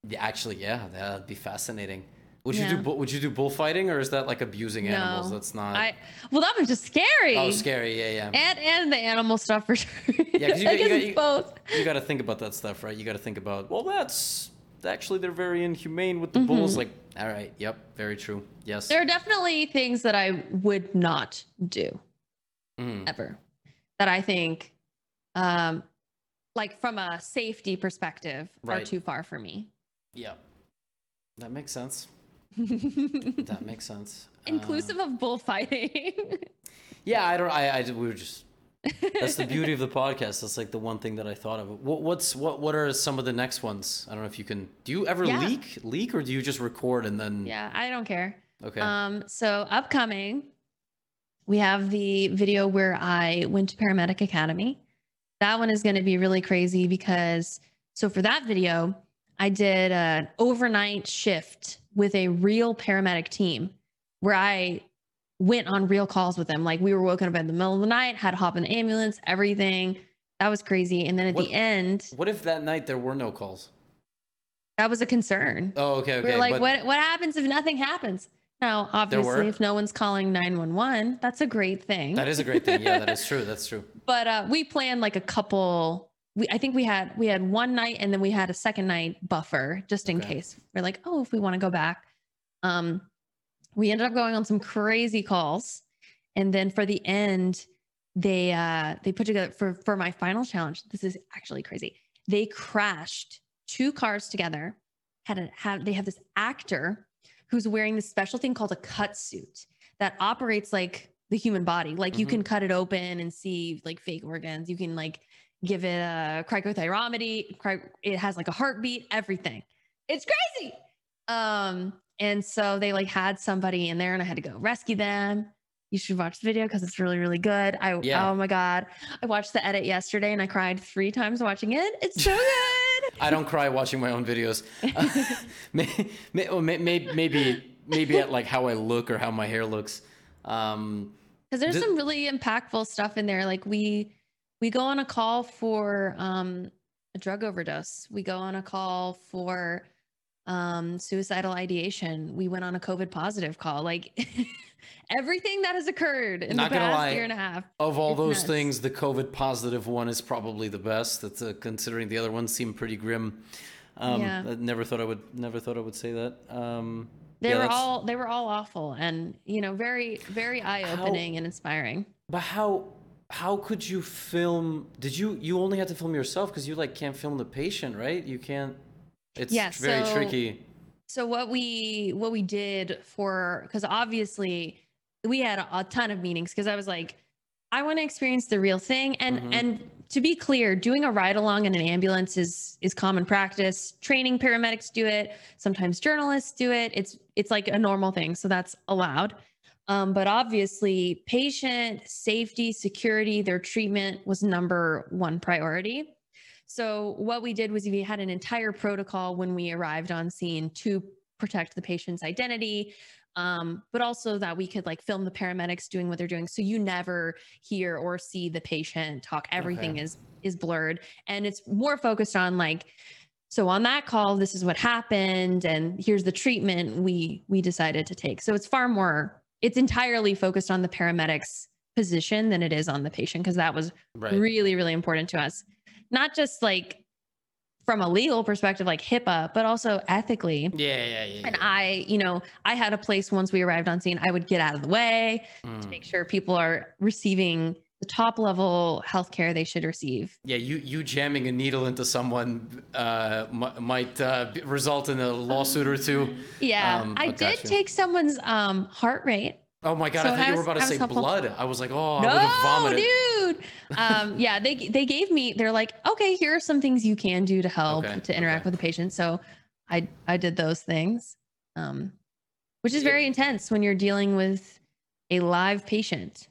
yeah, actually, yeah, that'd be fascinating. Would you Yeah. do Would you do bullfighting, or is that like abusing animals? That's not. I well, that was just scary. oh, scary. Yeah, yeah. and and the animal stuff for sure. 'cause you I got- you guess got- you- both. you got to think about that stuff, right? You got to think about. Well, that's actually they're very inhumane with the bulls. Like, all right, yep, very true. Yes. Mm-hmm. There are definitely things that I would not do Mhm. ever. That I think, um, like from a safety perspective, are too far for me. Yeah, that makes sense. That makes sense. Uh, Inclusive of bullfighting. yeah, I don't. I. I. We were just. That's the beauty of the podcast. That's like the one thing that I thought of. What, what's what? What are some of the next ones? I don't know if you can. Do you ever Yeah. leak leak or do you just record and then? yeah, I don't care. Okay. Um, so upcoming, we have the video where I went to Paramedic Academy. That one is going to be really crazy because so for that video, I did an overnight shift with a real paramedic team where I went on real calls with them. Like we were woken up in the middle of the night, had to hop in the ambulance, everything. That was crazy. And then at What- the end, what if that night there were no calls? that was a concern. Oh, okay, okay. we are like, but, what what happens if nothing happens? Now, obviously, if no one's calling 911, that's a great thing. That is a great thing. Yeah, that is true. That's true. but uh, we planned like a couple. We, I think we had we had one night and then we had a second night buffer just in Okay. case. We're like, oh, if we want to go back. Um, we ended up going on some crazy calls, and then for the end, they uh they put together for for my final challenge. This is actually crazy. They crashed two cars together. Had a had they have this actor who's wearing this special thing called a cut suit that operates like the human body. Like you Mhm. can cut it open and see like fake organs. You can like give it a cricothyrotomy. cry- It has like a heartbeat, everything. It's crazy. Um, and so they like had somebody in there and I had to go rescue them. You should watch the video because it's really, really good. I Yeah. oh my god. I watched the edit yesterday and I cried three times watching it. It's so good. I don't cry watching my own videos. may, may, may, may, maybe maybe at like how I look or how my hair looks. Um, because there's Th- some really impactful stuff in there like we we go on a call for um a drug overdose we go on a call for um suicidal ideation we went on a covid positive call like everything that has occurred in Not the past lie. year and a half of all those nuts. things, the COVID positive one is probably the best. That's uh, considering the other ones seem pretty grim. Um, Yeah. I never thought I would never thought I would say that. Um, they yeah, were all they were all awful and you know very very eye-opening and inspiring But how how could you film? Did you you only had to film yourself because you like can't film the patient, right? You can't. It's Yeah, very so- tricky. so what we what we did for because obviously we had a, a ton of meetings because i was like i want to experience the real thing. And Mhm. and to be clear doing a ride along in an ambulance is is common practice. Training paramedics do it. Sometimes journalists do it. It's it's like a normal thing so that's allowed. Um, but obviously patient safety security their treatment was number one priority so what we did was we had an entire protocol when we arrived on scene to protect the patient's identity, um, but also that we could like film the paramedics doing what they're doing, so you never hear or see the patient talk. Everything Okay. is is blurred, and it's more focused on like. So on that call, this is what happened, and here's the treatment we we decided to take. So it's far more. It's entirely focused on the paramedics position than it is on the patient because that was Right. really really important to us not just like from a legal perspective like hipaa but also ethically Yeah, yeah, yeah. and yeah. i you know i had a place once we arrived on scene i would get out of the way to Mm. make sure people are receiving the top level healthcare they should receive Yeah, you you jamming a needle into someone uh, m- might uh, result in a lawsuit or two. yeah Um, i did take someone's um heart rate Oh my god, So I thought I you were about to say helpful. blood. I was like, oh, I would have no vomited. dude um yeah they they gave me they're like okay here are some things you can do to help Okay, to interact okay. with the patient so i i did those things um which is very intense when you're dealing with a live patient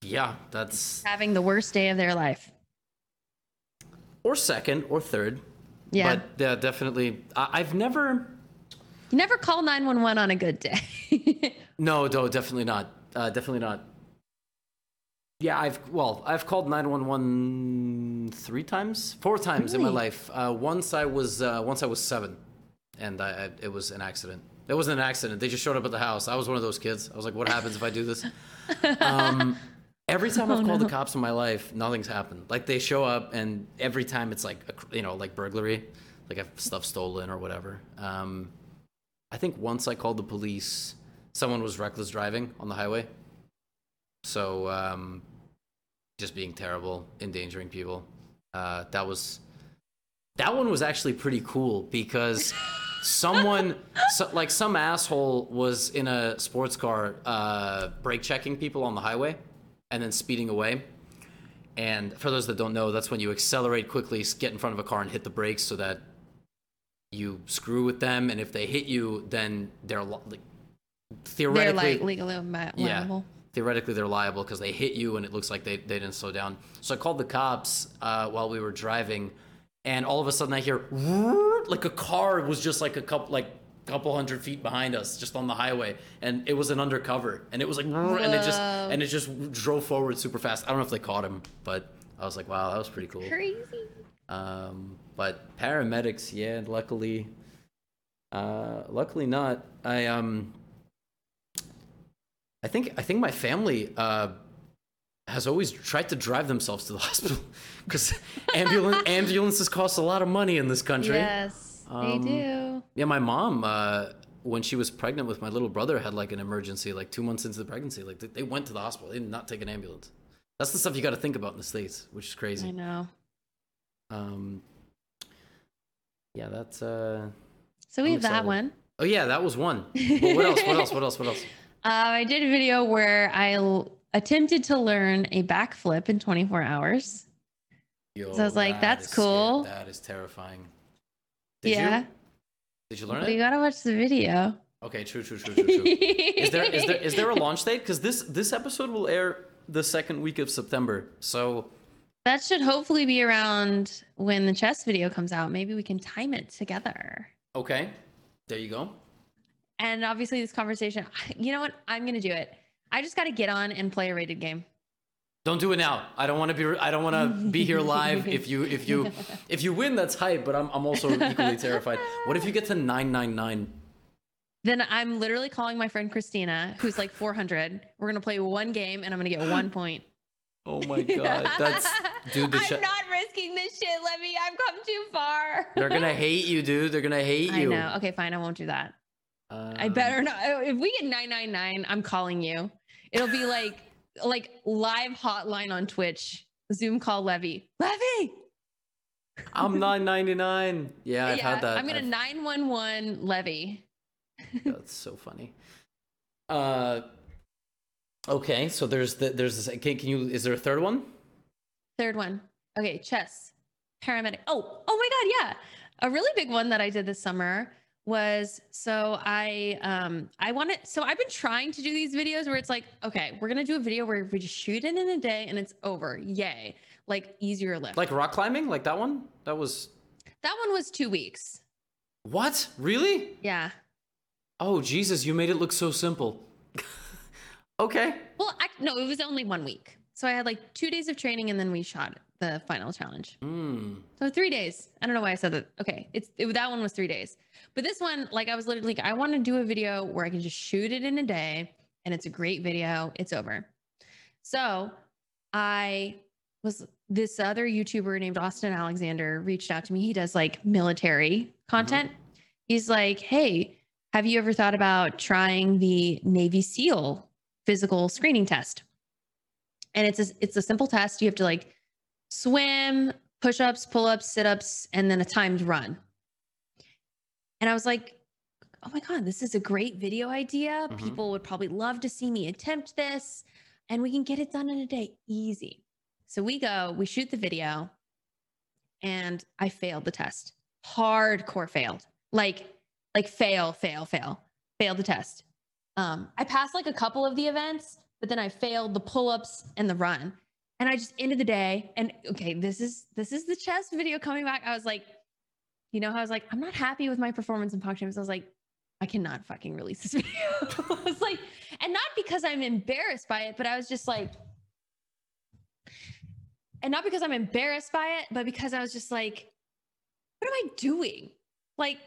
Yeah, that's having the worst day of their life or second or third. yeah But yeah, definitely. I, I've never. you never call 911 on a good day No, no, definitely not. Uh, definitely not. Yeah, I've well, I've called nine one one three times, four times in my life. Uh, once I was uh, once I was seven, and I, I, it was an accident. It wasn't an accident. They just showed up at the house. I was one of those kids. I was like, "What happens if I do this?" Um, every time I've Oh, called no. the cops in my life, nothing's happened. Like they show up, and every time it's like a, you know, like burglary, like I've stuff stolen or whatever. Um, I think once I called the police, someone was reckless driving on the highway. So um, just being terrible, endangering people. Uh, that was that one was actually pretty cool because someone so, like some asshole was in a sports car uh, brake checking people on the highway and then speeding away and for those that don't know that's when you accelerate quickly get in front of a car and hit the brakes so that you screw with them and if they hit you then they're li- like, they're theoretically like legally ma- yeah. Theoretically, they're liable because they hit you and it looks like they, they didn't slow down. So I called the cops uh, while we were driving, and all of a sudden I hear like a car was just like a couple like couple hundred feet behind us, just on the highway, and it was an undercover, and it was like "Roar," and it just and it just drove forward super fast. I don't know if they caught him, but I was like, wow, that was pretty cool. crazy Um, but paramedics, yeah, luckily, uh, luckily not. I um, I think I think my family uh, has always tried to drive themselves to the hospital because ambulance ambulances cost a lot of money in this country. Yes, they Um, do. Yeah, my mom, uh, when she was pregnant with my little brother, had like an emergency, like two months into the pregnancy. Like they- they went to the hospital. They did not take an ambulance. That's the stuff you got to think about in the states, which is crazy I know. Um, yeah, that's. Uh... So we I'm have that excited. one. Oh yeah, that was one. Well, what else? What else? What else? What else? Uh, I did a video where I l- attempted to learn a backflip in 24 hours. Yo, So I was like, that "That's is cool." That is terrifying. Did yeah. You? Did you learn it? you gotta watch the video. Okay, true, true, true, true, true. is there is there is there a launch date? Because this this episode will air the second week of September. So that should hopefully be around when the chess video comes out. Maybe we can time it together. okay, there you go. And obviously, this conversation, you know what? I'm gonna do it. I just gotta get on and play a rated game. Don't do it now. I don't want to be. I don't want to be here live. If you if you if you win, that's hype. But I'm I'm also equally terrified. What if you get to nine nine nine? Then I'm literally calling my friend Christina, who's like 400. We're gonna play one game, and I'm gonna get one point. Oh my god, that's dude. The I'm ch- not risking this shit, Levy. I've come too far. they're gonna hate you, dude. They're gonna hate you. I know. Okay, fine. I won't do that. I Um, better not. If we get 999, I'm calling you. It'll be like like live hotline on Twitch. Zoom call Levy. Levy. I'm nine ninety nine. Yeah, I've yeah, had that. I'm gonna I've- 911 Levy. That's so funny. Uh, okay, so there's the, there's this. Can, can you? Is there a third one? Third one. Okay, chess. Paramedic. Oh, oh my God, yeah. A really big one that I did this summer was so I um I wanted so I've been trying to do these videos where it's like, okay, we're gonna do a video where we just shoot it in a day and it's over. Yay. Like easier lift. Like rock climbing, like that one? That was that one was two weeks. what? Really? Yeah. Oh Jesus! You made it look so simple. okay. Well, I, no, it was only one week. So I had like two days of training and then we shot the final challenge. Hmm. So three days. I don't know why I said that. Okay, it's it, that one was three days, but this one, like, I was literally like, I want to do a video where I can just shoot it in a day, and it's a great video. It's over. So I was this other YouTuber named Austin Alexander reached out to me. He does like military content. He's like, hey, have you ever thought about trying the Navy SEAL physical screening test? And it's a, it's a simple test. You have to like swim, push ups, pull ups, sit ups, and then a timed run. And I was like, oh my God, this is a great video idea. Mhm. People would probably love to see me attempt this, and we can get it done in a day. Easy. So we go, we shoot the video, and I failed the test. Hardcore failed. Like, like fail, fail, fail, failed the test. Um, I passed like a couple of the events, but then I failed the pull-ups and the run and I just ended the day. And okay, this is this is the chess video coming back. I was like, you know, how I was like, I'm not happy with my performance in Champs. I was like, I cannot fucking release this video. I was like, and not because I'm embarrassed by it, but I was just like, and not because I'm embarrassed by it, but because I was just like, what am I doing? Like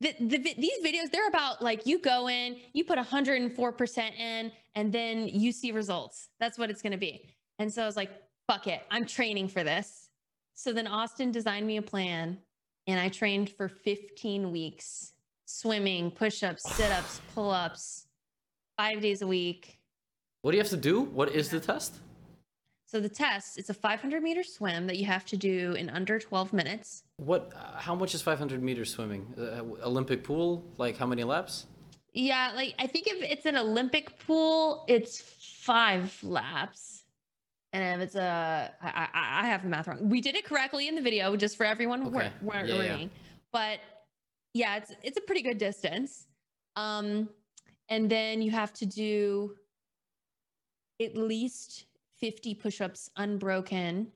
the, the these videos, they're about like you go in, you put 104% in, and then you see results. That's what it's gonna be. And so I was like, fuck it, I'm training for this. So then Austin designed me a plan, and I trained for 15 weeks swimming, push ups, sit ups, pull ups, five days a week. What do you have to do? What is the test? So the test, it's a 500 meter swim that you have to do in under 12 minutes. What? Uh, how much is 500 meters swimming? Uh, Olympic pool? Like how many laps? Yeah, like I think if it's an Olympic pool, it's five laps. And if it's a, I, I, I have the math wrong. We did it correctly in the video, just for everyone Okay. weren't, weren't Yeah, yeah. But yeah, it's it's a pretty good distance. Um, and then you have to do at least 50 push-ups unbroken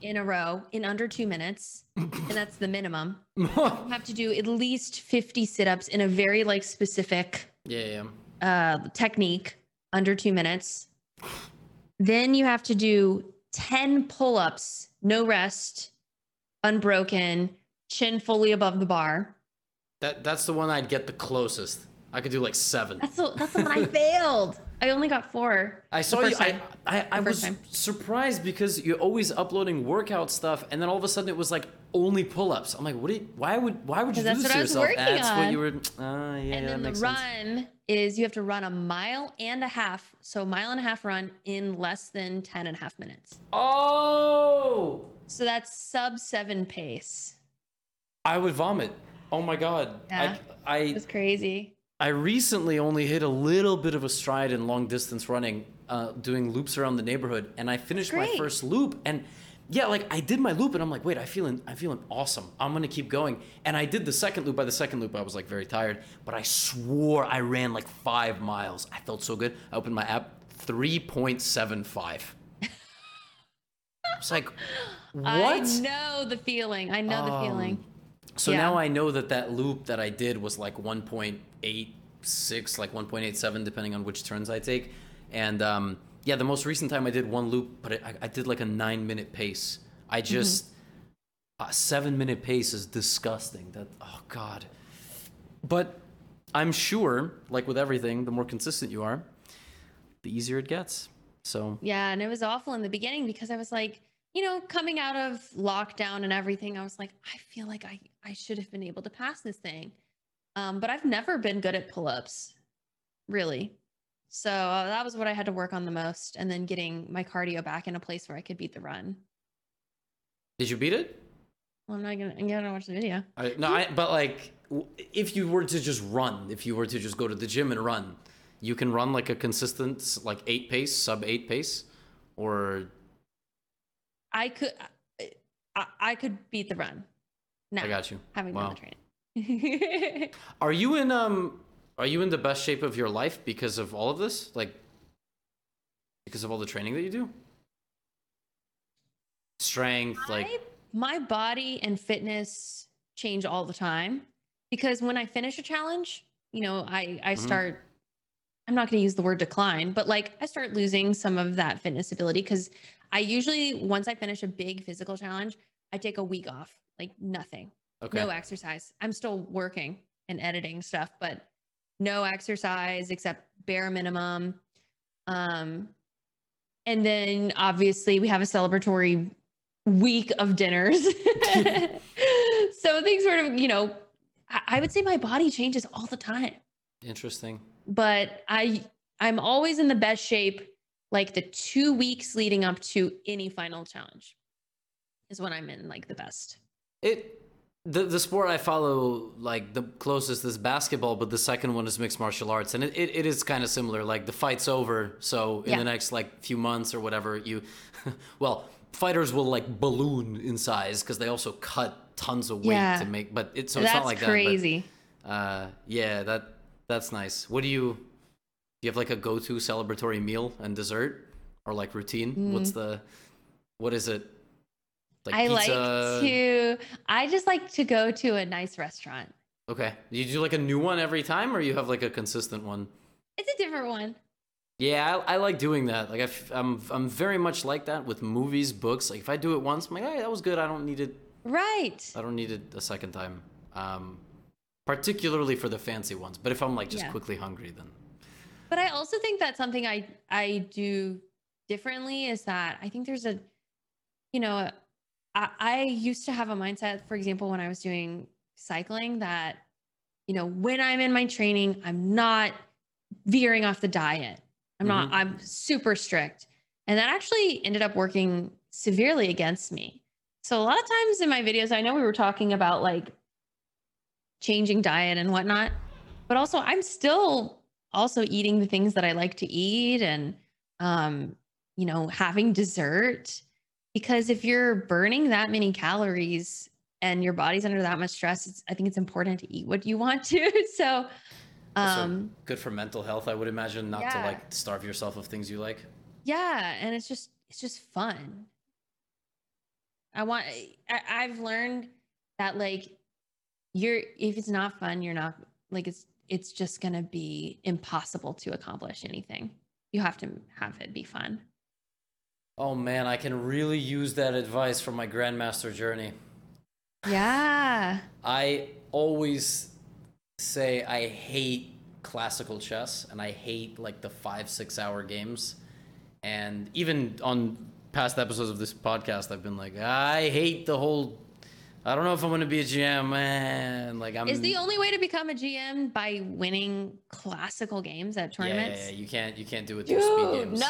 in a row in under two minutes. and that's the minimum. You have to do at least 50 sit-ups in a very like specific yeah, yeah. uh, technique under two minutes. Then you have to do 10 pull ups, no rest, unbroken, chin fully above the bar. That that's the one I'd get the closest. I could do like seven. That's the, that's the one I failed. I only got four. I saw you. first I. I, I was time. surprised because you're always uploading workout stuff, and then all of a sudden it was like only pull-ups. I'm like, what? You, why would why would you do Because this that's to I was yourself? That's what you were. Uh, yeah, and then the makes sense. run is you have to run a mile and a half. So mile and a half run in less than 10 and a half minutes. Oh, So that's sub seven pace. I would vomit. Oh my god. Yeah. I I It's crazy. I recently only hit a little bit of a stride in long distance running, uh, doing loops around the neighborhood, and I finished my first loop, and yeah, like I did my loop, and I'm like, wait, I feeling, I'm feeling awesome. I'm gonna keep going, and I did the second loop. By the second loop, I was like very tired, but I swore I ran like five miles. I felt so good. I opened my app, three point seven five. I was like, what? I know the feeling. I know the feeling. Um, So Yeah. now I know that that loop that I did was like 1.86, like 1.87, depending on which turns I take. And um, yeah, the most recent time I did one loop, but I, I did like a nine minute pace. I Mm-hmm. just, a seven minute pace is disgusting. That, oh God. But I'm sure, like with everything, the more consistent you are, the easier it gets. So Yeah, and it was awful in the beginning because I was like, you know, coming out of lockdown and everything, I was like, I feel like I I should have been able to pass this thing. Um, but I've never been good at pull-ups, really. So uh, that was what I had to work on the most, and then getting my cardio back in a place where I could beat the run. did you beat it? Well, I'm not gonna. I'm gonna watch the video. I, no, I, but like, if you were to just run, if you were to just go to the gym and run, you can run like a consistent, like eight pace, sub eight pace, or I could. I, I could beat the run. Now, I got you. having Wow. done the training. Are you in um? Are you in the best shape of your life because of all of this? Like, because of all the training that you do? Strength, like, I, my body and fitness change all the time because when I finish a challenge, you know, I I Mhm. start I'm not going to use the word decline, but like I start losing some of that fitness ability cuz I usually once I finish a big physical challenge, I take a week off, like nothing. okay, No exercise. I'm still working and editing stuff, but no exercise except bare minimum. Um, and then obviously we have a celebratory week of dinners. so things sort of, you know, I, I would say my body changes all the time, interesting. but I I'm always in the best shape like the two weeks leading up to any final challenge is when I'm in like the best. It the the sport I follow like the closest is basketball, but the second one is mixed martial arts, and it, it, it is kind of similar. Like the fight's over, so in Yeah. the next like few months or whatever, you well fighters will like balloon in size because they also cut tons of weight Yeah. to make. But it so That's it's not like crazy. that. But, uh, yeah, that that's nice. What do you do? You have like a go to celebratory meal and dessert or like routine? What's the what is it? Like. I like to I just like to go to a nice restaurant. Okay. You do like a new one every time, or you have like a consistent one? It's a different one. Yeah, I, I like doing that. Like I f- I'm, I'm very much like that with movies, books. Like if I do it once, I'm like, hey, that was good. I don't need it. Right. I don't need it a second time. Um, particularly for the fancy ones. But if I'm like just Yeah. quickly hungry, then But I also think that something I I do differently is that I think there's a you know I, I used to have a mindset, for example, when I was doing cycling that, you know, when I'm in my training, I'm not veering off the diet. I'm not, Mhm. I'm super strict. And that actually ended up working severely against me. So a lot of times in my videos, I know we were talking about like changing diet and whatnot, but also I'm still also eating the things that I like to eat and um, you know, having dessert. Because if you're burning that many calories and your body's under that much stress, it's, I think it's important to eat what you want to. so, um, good for mental health. I would imagine not to like starve yourself of things you like. yeah, and it's just it's just fun. I want. I, I've learned that like you're if it's not fun, you're not like it's it's just gonna be impossible to accomplish anything. You have to have it be fun. Oh man, I can really use that advice from my grandmaster journey. Yeah. I always say I hate classical chess, and I hate like the five six hour games. And even on past episodes of this podcast, I've been like, I hate the whole. I don't know if I'm gonna be a GM, man. Like I'm. Is the only way to become a GM by winning classical games at yeah, yeah, tournaments? yeah, you can't you can't do it through speed games. no.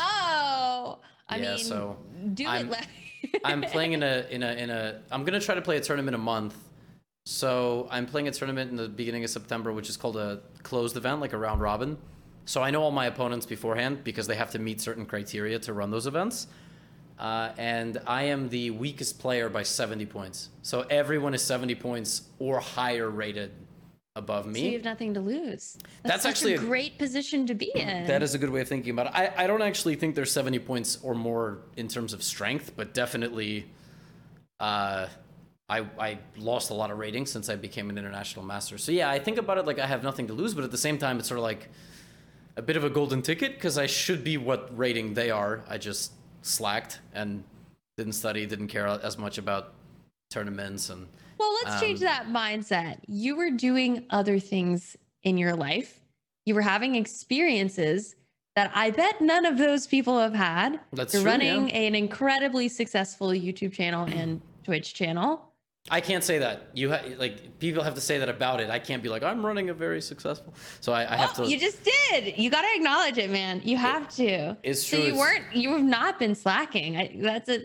I Yeah, mean, so do I'm- it. I'm playing in a in a in a. I'm gonna try to play a tournament a month. So I'm playing a tournament in the beginning of September, which is called a closed event, like a round robin. So I know all my opponents beforehand because they have to meet certain criteria to run those events. Uh, and I am the weakest player by 70 points. So everyone is 70 points or higher rated above me. So you have nothing to lose. That's such actually a a- great position to be in. That is a good way of thinking about it. I, I don't actually think there's 70 points or more in terms of strength, but definitely uh, I, I lost a lot of ratings since I became an international master. So yeah, I think about it like I have nothing to lose, but at the same time, it's sort of like a bit of a golden ticket because I should be what rating they are. I just slacked and didn't study, didn't care as much about tournaments and Well, let's change Um, that mindset. You were doing other things in your life. You were having experiences that I bet none of those people have had. That's You're true, running yeah. an incredibly successful YouTube channel and Twitch channel. I can't say that. You ha- like people have to say that about it. I can't be like I'm running a very successful. So I, I have Oh, to. you just did. You got to acknowledge it, man. You have to. It's true. So you it's- weren't. You have not been slacking. I, that's a.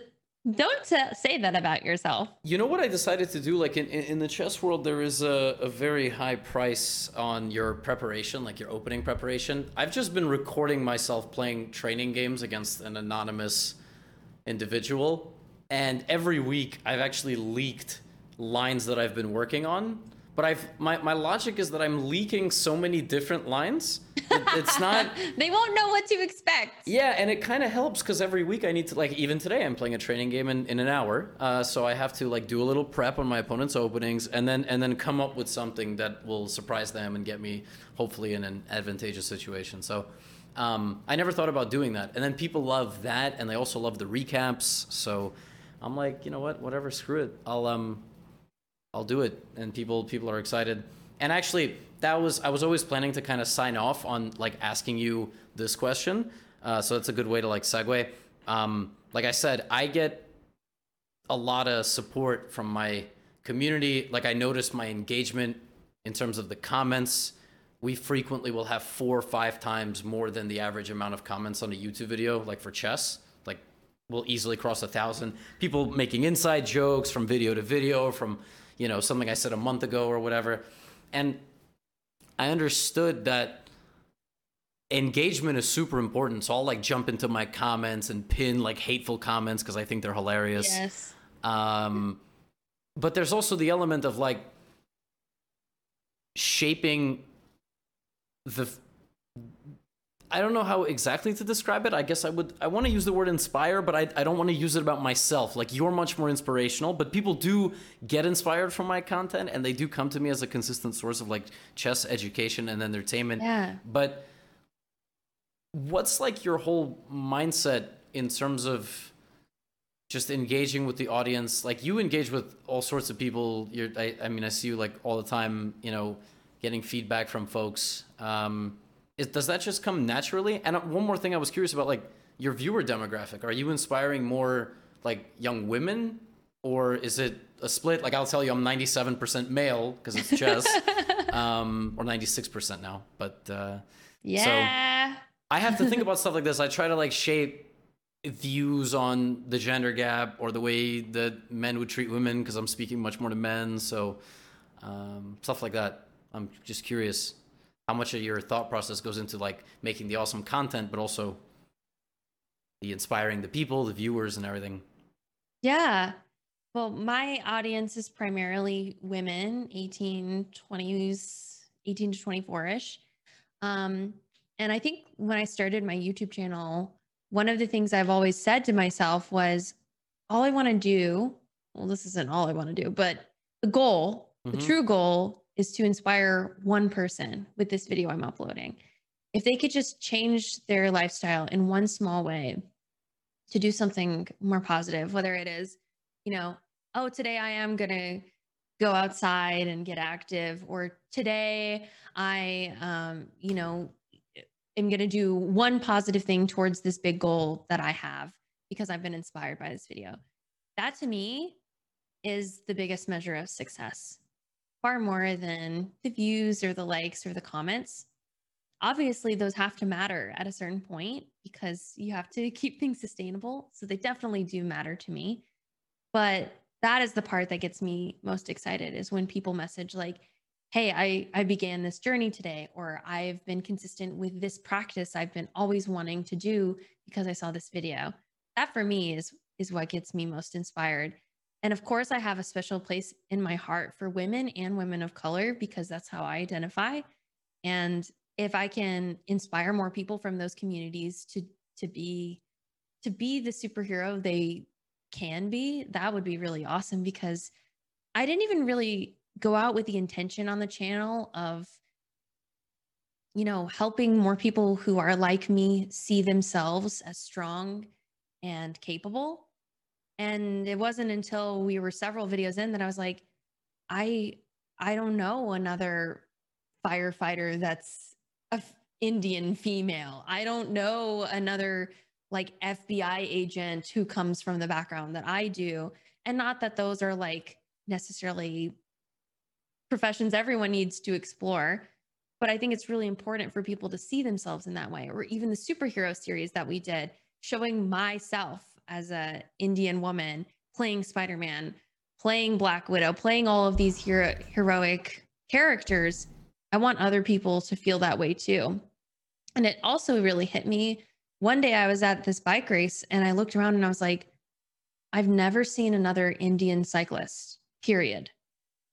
Don't sa- say that about yourself. You know what I decided to do? Like in, in, in the chess world, there is a, a very high price on your preparation, like your opening preparation. I've just been recording myself playing training games against an anonymous individual. And every week, I've actually leaked lines that I've been working on. But I've my, my logic is that I'm leaking so many different lines. It, it's not. They won't know what to expect. Yeah, and it kind of helps because every week I need to like even today I'm playing a training game in, in an hour, uh, so I have to like do a little prep on my opponent's openings and then and then come up with something that will surprise them and get me hopefully in an advantageous situation. So um, I never thought about doing that, and then people love that, and they also love the recaps. So I'm like, you know what, whatever, screw it. I'll um I'll do it, and people people are excited. And actually, that was I was always planning to kind of sign off on like asking you this question, uh, so that's a good way to like segue. Um, like I said, I get a lot of support from my community. Like I noticed my engagement in terms of the comments. We frequently will have four or five times more than the average amount of comments on a YouTube video, like for chess. Like we'll easily cross a thousand. People making inside jokes from video to video, from you know something I said a month ago or whatever, and I understood that engagement is super important. So I'll like jump into my comments and pin like hateful comments because I think they're hilarious. Yes. Um, but there's also the element of like shaping the. I don't know how exactly to describe it. I guess I would. I want to use the word inspire, but I, I don't want to use it about myself. Like you're much more inspirational, but people do get inspired from my content, and they do come to me as a consistent source of like chess education and entertainment. Yeah. But what's like your whole mindset in terms of just engaging with the audience? Like you engage with all sorts of people. You're, I, I mean, I see you like all the time. You know, getting feedback from folks. Um, is, does that just come naturally? And uh, one more thing, I was curious about like your viewer demographic. Are you inspiring more like young women, or is it a split? Like I'll tell you, I'm 97% male because it's chess, um, or 96% now. But uh, Yeah. I have to think about stuff like this. I try to like shape views on the gender gap or the way that men would treat women because I'm speaking much more to men. So um, stuff like that. I'm just curious how much of your thought process goes into like making the awesome content, but also the inspiring the people, the viewers, and everything. Yeah. Well, my audience is primarily women, 18, 20s, 18 to 24 ish. Um, and I think when I started my YouTube channel, one of the things I've always said to myself was all I want to do, well, this isn't all I want to do, but the goal, the Mhm. true goal is to inspire one person with this video I'm uploading. If they could just change their lifestyle in one small way to do something more positive, whether it is, you know, oh, today I am going to go outside and get active or today i um you know am going to do one positive thing towards this big goal that i have because i've been inspired by this video that to me is the biggest measure of success far more than the views or the likes or the comments. Obviously those have to matter at a certain point because you have to keep things sustainable. So they definitely do matter to me. But that is the part that gets me most excited is when people message like hey i i began this journey today or i've been consistent with this practice i've been always wanting to do because i saw this video. That for me is is what gets me most inspired and of course i have a special place in my heart for women and women of color because that's how i identify and if i can inspire more people from those communities to to be to be the superhero they can be, that would be really awesome because I didn't even really go out with the intention on the channel of you know, helping more people who are like me see themselves as strong and capable. And it wasn't until we were several videos in that I was like, I I don't know another firefighter that's a Indian female. I don't know another like FBI agent who comes from the background that I do. And not that those are like necessarily professions everyone needs to explore. But I think it's really important for people to see themselves in that way, or even the superhero series that we did, showing myself as a Indian woman playing Spider-Man, playing Black Widow, playing all of these hero- heroic characters. I want other people to feel that way too. And it also really hit me one day I was at this bike race and I looked around and I was like, I've never seen another Indian cyclist, period.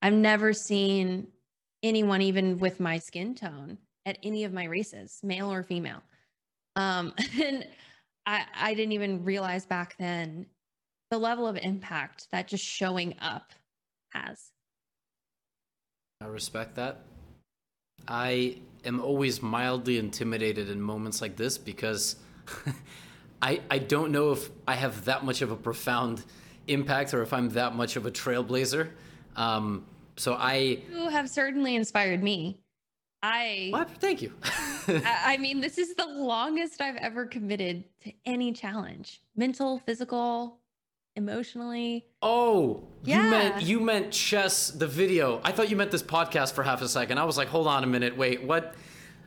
I've never seen anyone, even with my skin tone, at any of my races, male or female. Um, and I, I didn't even realize back then the level of impact that just showing up has. I respect that. I am always mildly intimidated in moments like this because I I don't know if I have that much of a profound impact or if I'm that much of a trailblazer. Um, so I you have certainly inspired me. I what? Thank you. I, I mean, this is the longest I've ever committed to any challenge, mental, physical, emotionally. Oh, yeah. you meant you meant chess the video. I thought you meant this podcast for half a second. I was like, hold on a minute, wait, what?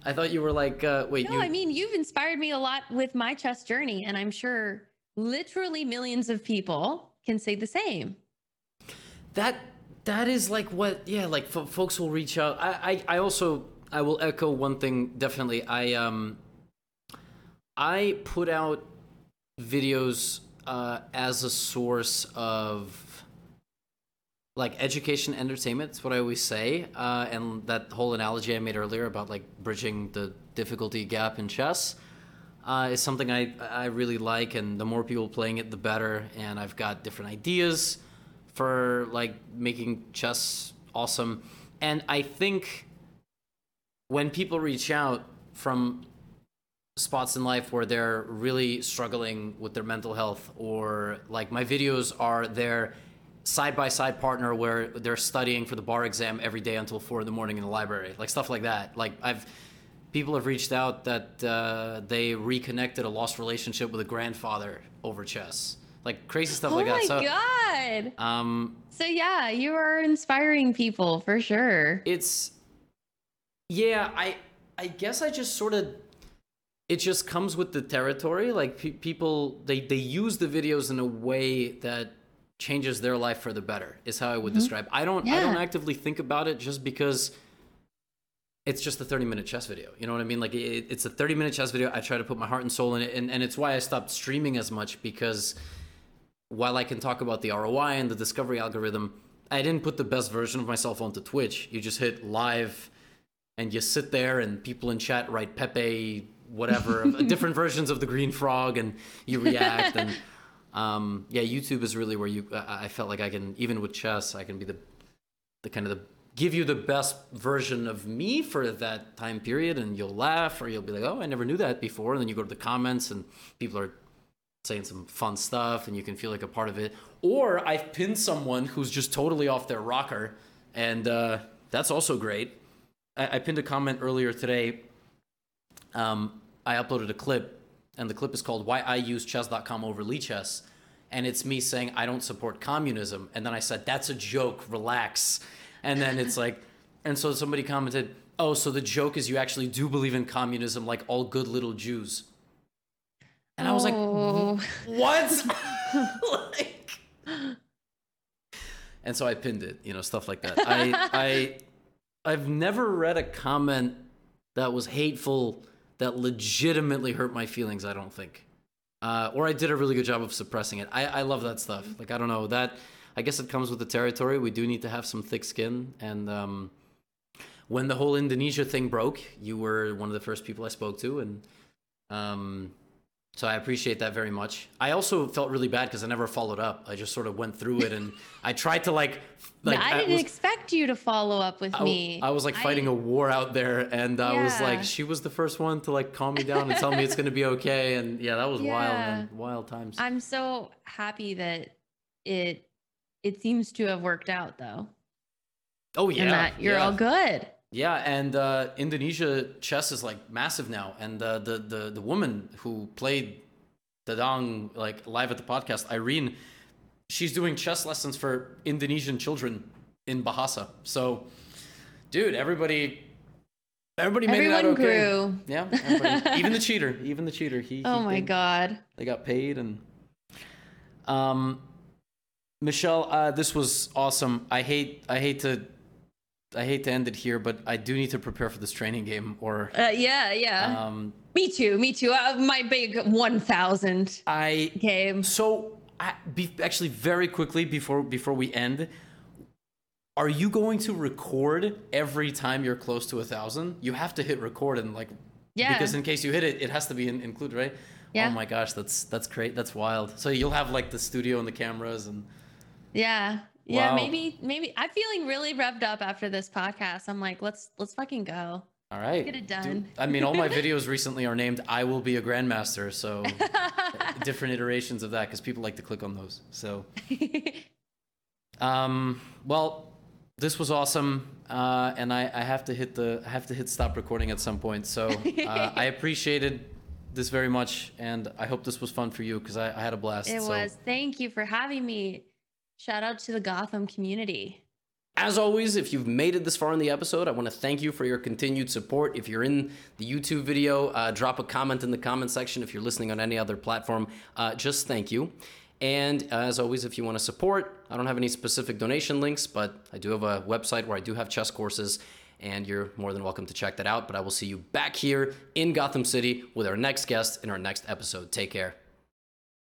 I thought you were like, uh, wait. No, you... I mean, you've inspired me a lot with my chess journey, and I'm sure literally millions of people can say the same. That that is like what, yeah, like f- folks will reach out. I, I I also I will echo one thing definitely. I um I put out videos uh, as a source of like education entertainment is what i always say uh, and that whole analogy i made earlier about like bridging the difficulty gap in chess uh, is something I, I really like and the more people playing it the better and i've got different ideas for like making chess awesome and i think when people reach out from spots in life where they're really struggling with their mental health or like my videos are their side by side partner where they're studying for the bar exam every day until four in the morning in the library, like stuff like that. Like I've people have reached out that uh, they reconnected a lost relationship with a grandfather over chess, like crazy stuff oh like that. Oh my god! Um. So yeah, you are inspiring people for sure. It's yeah. I I guess I just sort of it just comes with the territory. Like pe- people they they use the videos in a way that changes their life for the better is how I would mm-hmm. describe. I don't yeah. I don't actively think about it just because it's just a 30 minute chess video. You know what I mean? Like it, it's a 30 minute chess video. I try to put my heart and soul in it. And, and it's why I stopped streaming as much because while I can talk about the ROI and the discovery algorithm, I didn't put the best version of myself onto Twitch. You just hit live and you sit there and people in chat write Pepe, whatever, different versions of the green frog and you react. and um, yeah, YouTube is really where you. I felt like I can even with chess, I can be the the kind of the give you the best version of me for that time period, and you'll laugh or you'll be like, oh, I never knew that before, and then you go to the comments and people are saying some fun stuff and you can feel like a part of it. Or I've pinned someone who's just totally off their rocker, and uh, that's also great. I, I pinned a comment earlier today. Um, I uploaded a clip, and the clip is called "Why I Use Chess.com over Lichess," and it's me saying I don't support communism, and then I said that's a joke, relax, and then it's like, and so somebody commented, "Oh, so the joke is you actually do believe in communism, like all good little Jews." And I was like, Oh. what? like, and so I pinned it, you know, stuff like that. I, I, I've never read a comment that was hateful that legitimately hurt my feelings. I don't think, uh, or I did a really good job of suppressing it. I, I love that stuff. Like I don't know that. I guess it comes with the territory. We do need to have some thick skin, and um, when the whole Indonesia thing broke, you were one of the first people I spoke to, and um, so I appreciate that very much. I also felt really bad because I never followed up. I just sort of went through it, and I tried to like, like I didn't was, expect you to follow up with I, me. I was like fighting a war out there, and I was like, she was the first one to like calm me down and tell me it's gonna be okay, and yeah, that was wild, man, wild times. I'm so happy that it it seems to have worked out though. oh yeah, and that you're yeah. all good. Yeah, and uh, Indonesia chess is like massive now, and uh, the the the woman who played Dadang like live at the podcast, Irene, she's doing chess lessons for Indonesian children in Bahasa. So, dude, everybody, everybody made Everyone it out okay. grew. Yeah, even the cheater, even the cheater. He. Oh he- my they, god. They got paid and. Um, Michelle, uh, this was awesome. I hate I hate to I hate to end it here, but I do need to prepare for this training game. Or Uh, yeah, yeah. um, me too. Me too. Uh, my big 1000 I game. so I, be, actually very quickly before before we end, are you going to record every time you're close to a thousand? You have to hit record and like Yeah. because in case you hit it, it has to be in, included, right? Yeah. Oh my gosh, that's that's great. That's wild. So you'll have like the studio and the cameras and Yeah. Yeah, Wow. maybe maybe I'm feeling really revved up after this podcast. I'm like, let's let's fucking go. all right. Get it Dude, done. I mean, all my videos recently are named "I will be a grandmaster," so different iterations of that because people like to click on those. So, um, well, this was awesome, uh, and I, I have to hit the I have to hit stop recording at some point. So uh, I appreciated this very much, and I hope this was fun for you because I, I had a blast. it so. was. Thank you for having me. Shout out to the Gotham community. As always, if you've made it this far in the episode, I want to thank you for your continued support. If you're in the YouTube video, uh, drop a comment in the comment section. If you're listening on any other platform, uh, just thank you. And as always, if you want to support, I don't have any specific donation links, but I do have a website where I do have chess courses, and you're more than welcome to check that out. But I will see you back here in Gotham City with our next guest in our next episode. Take care.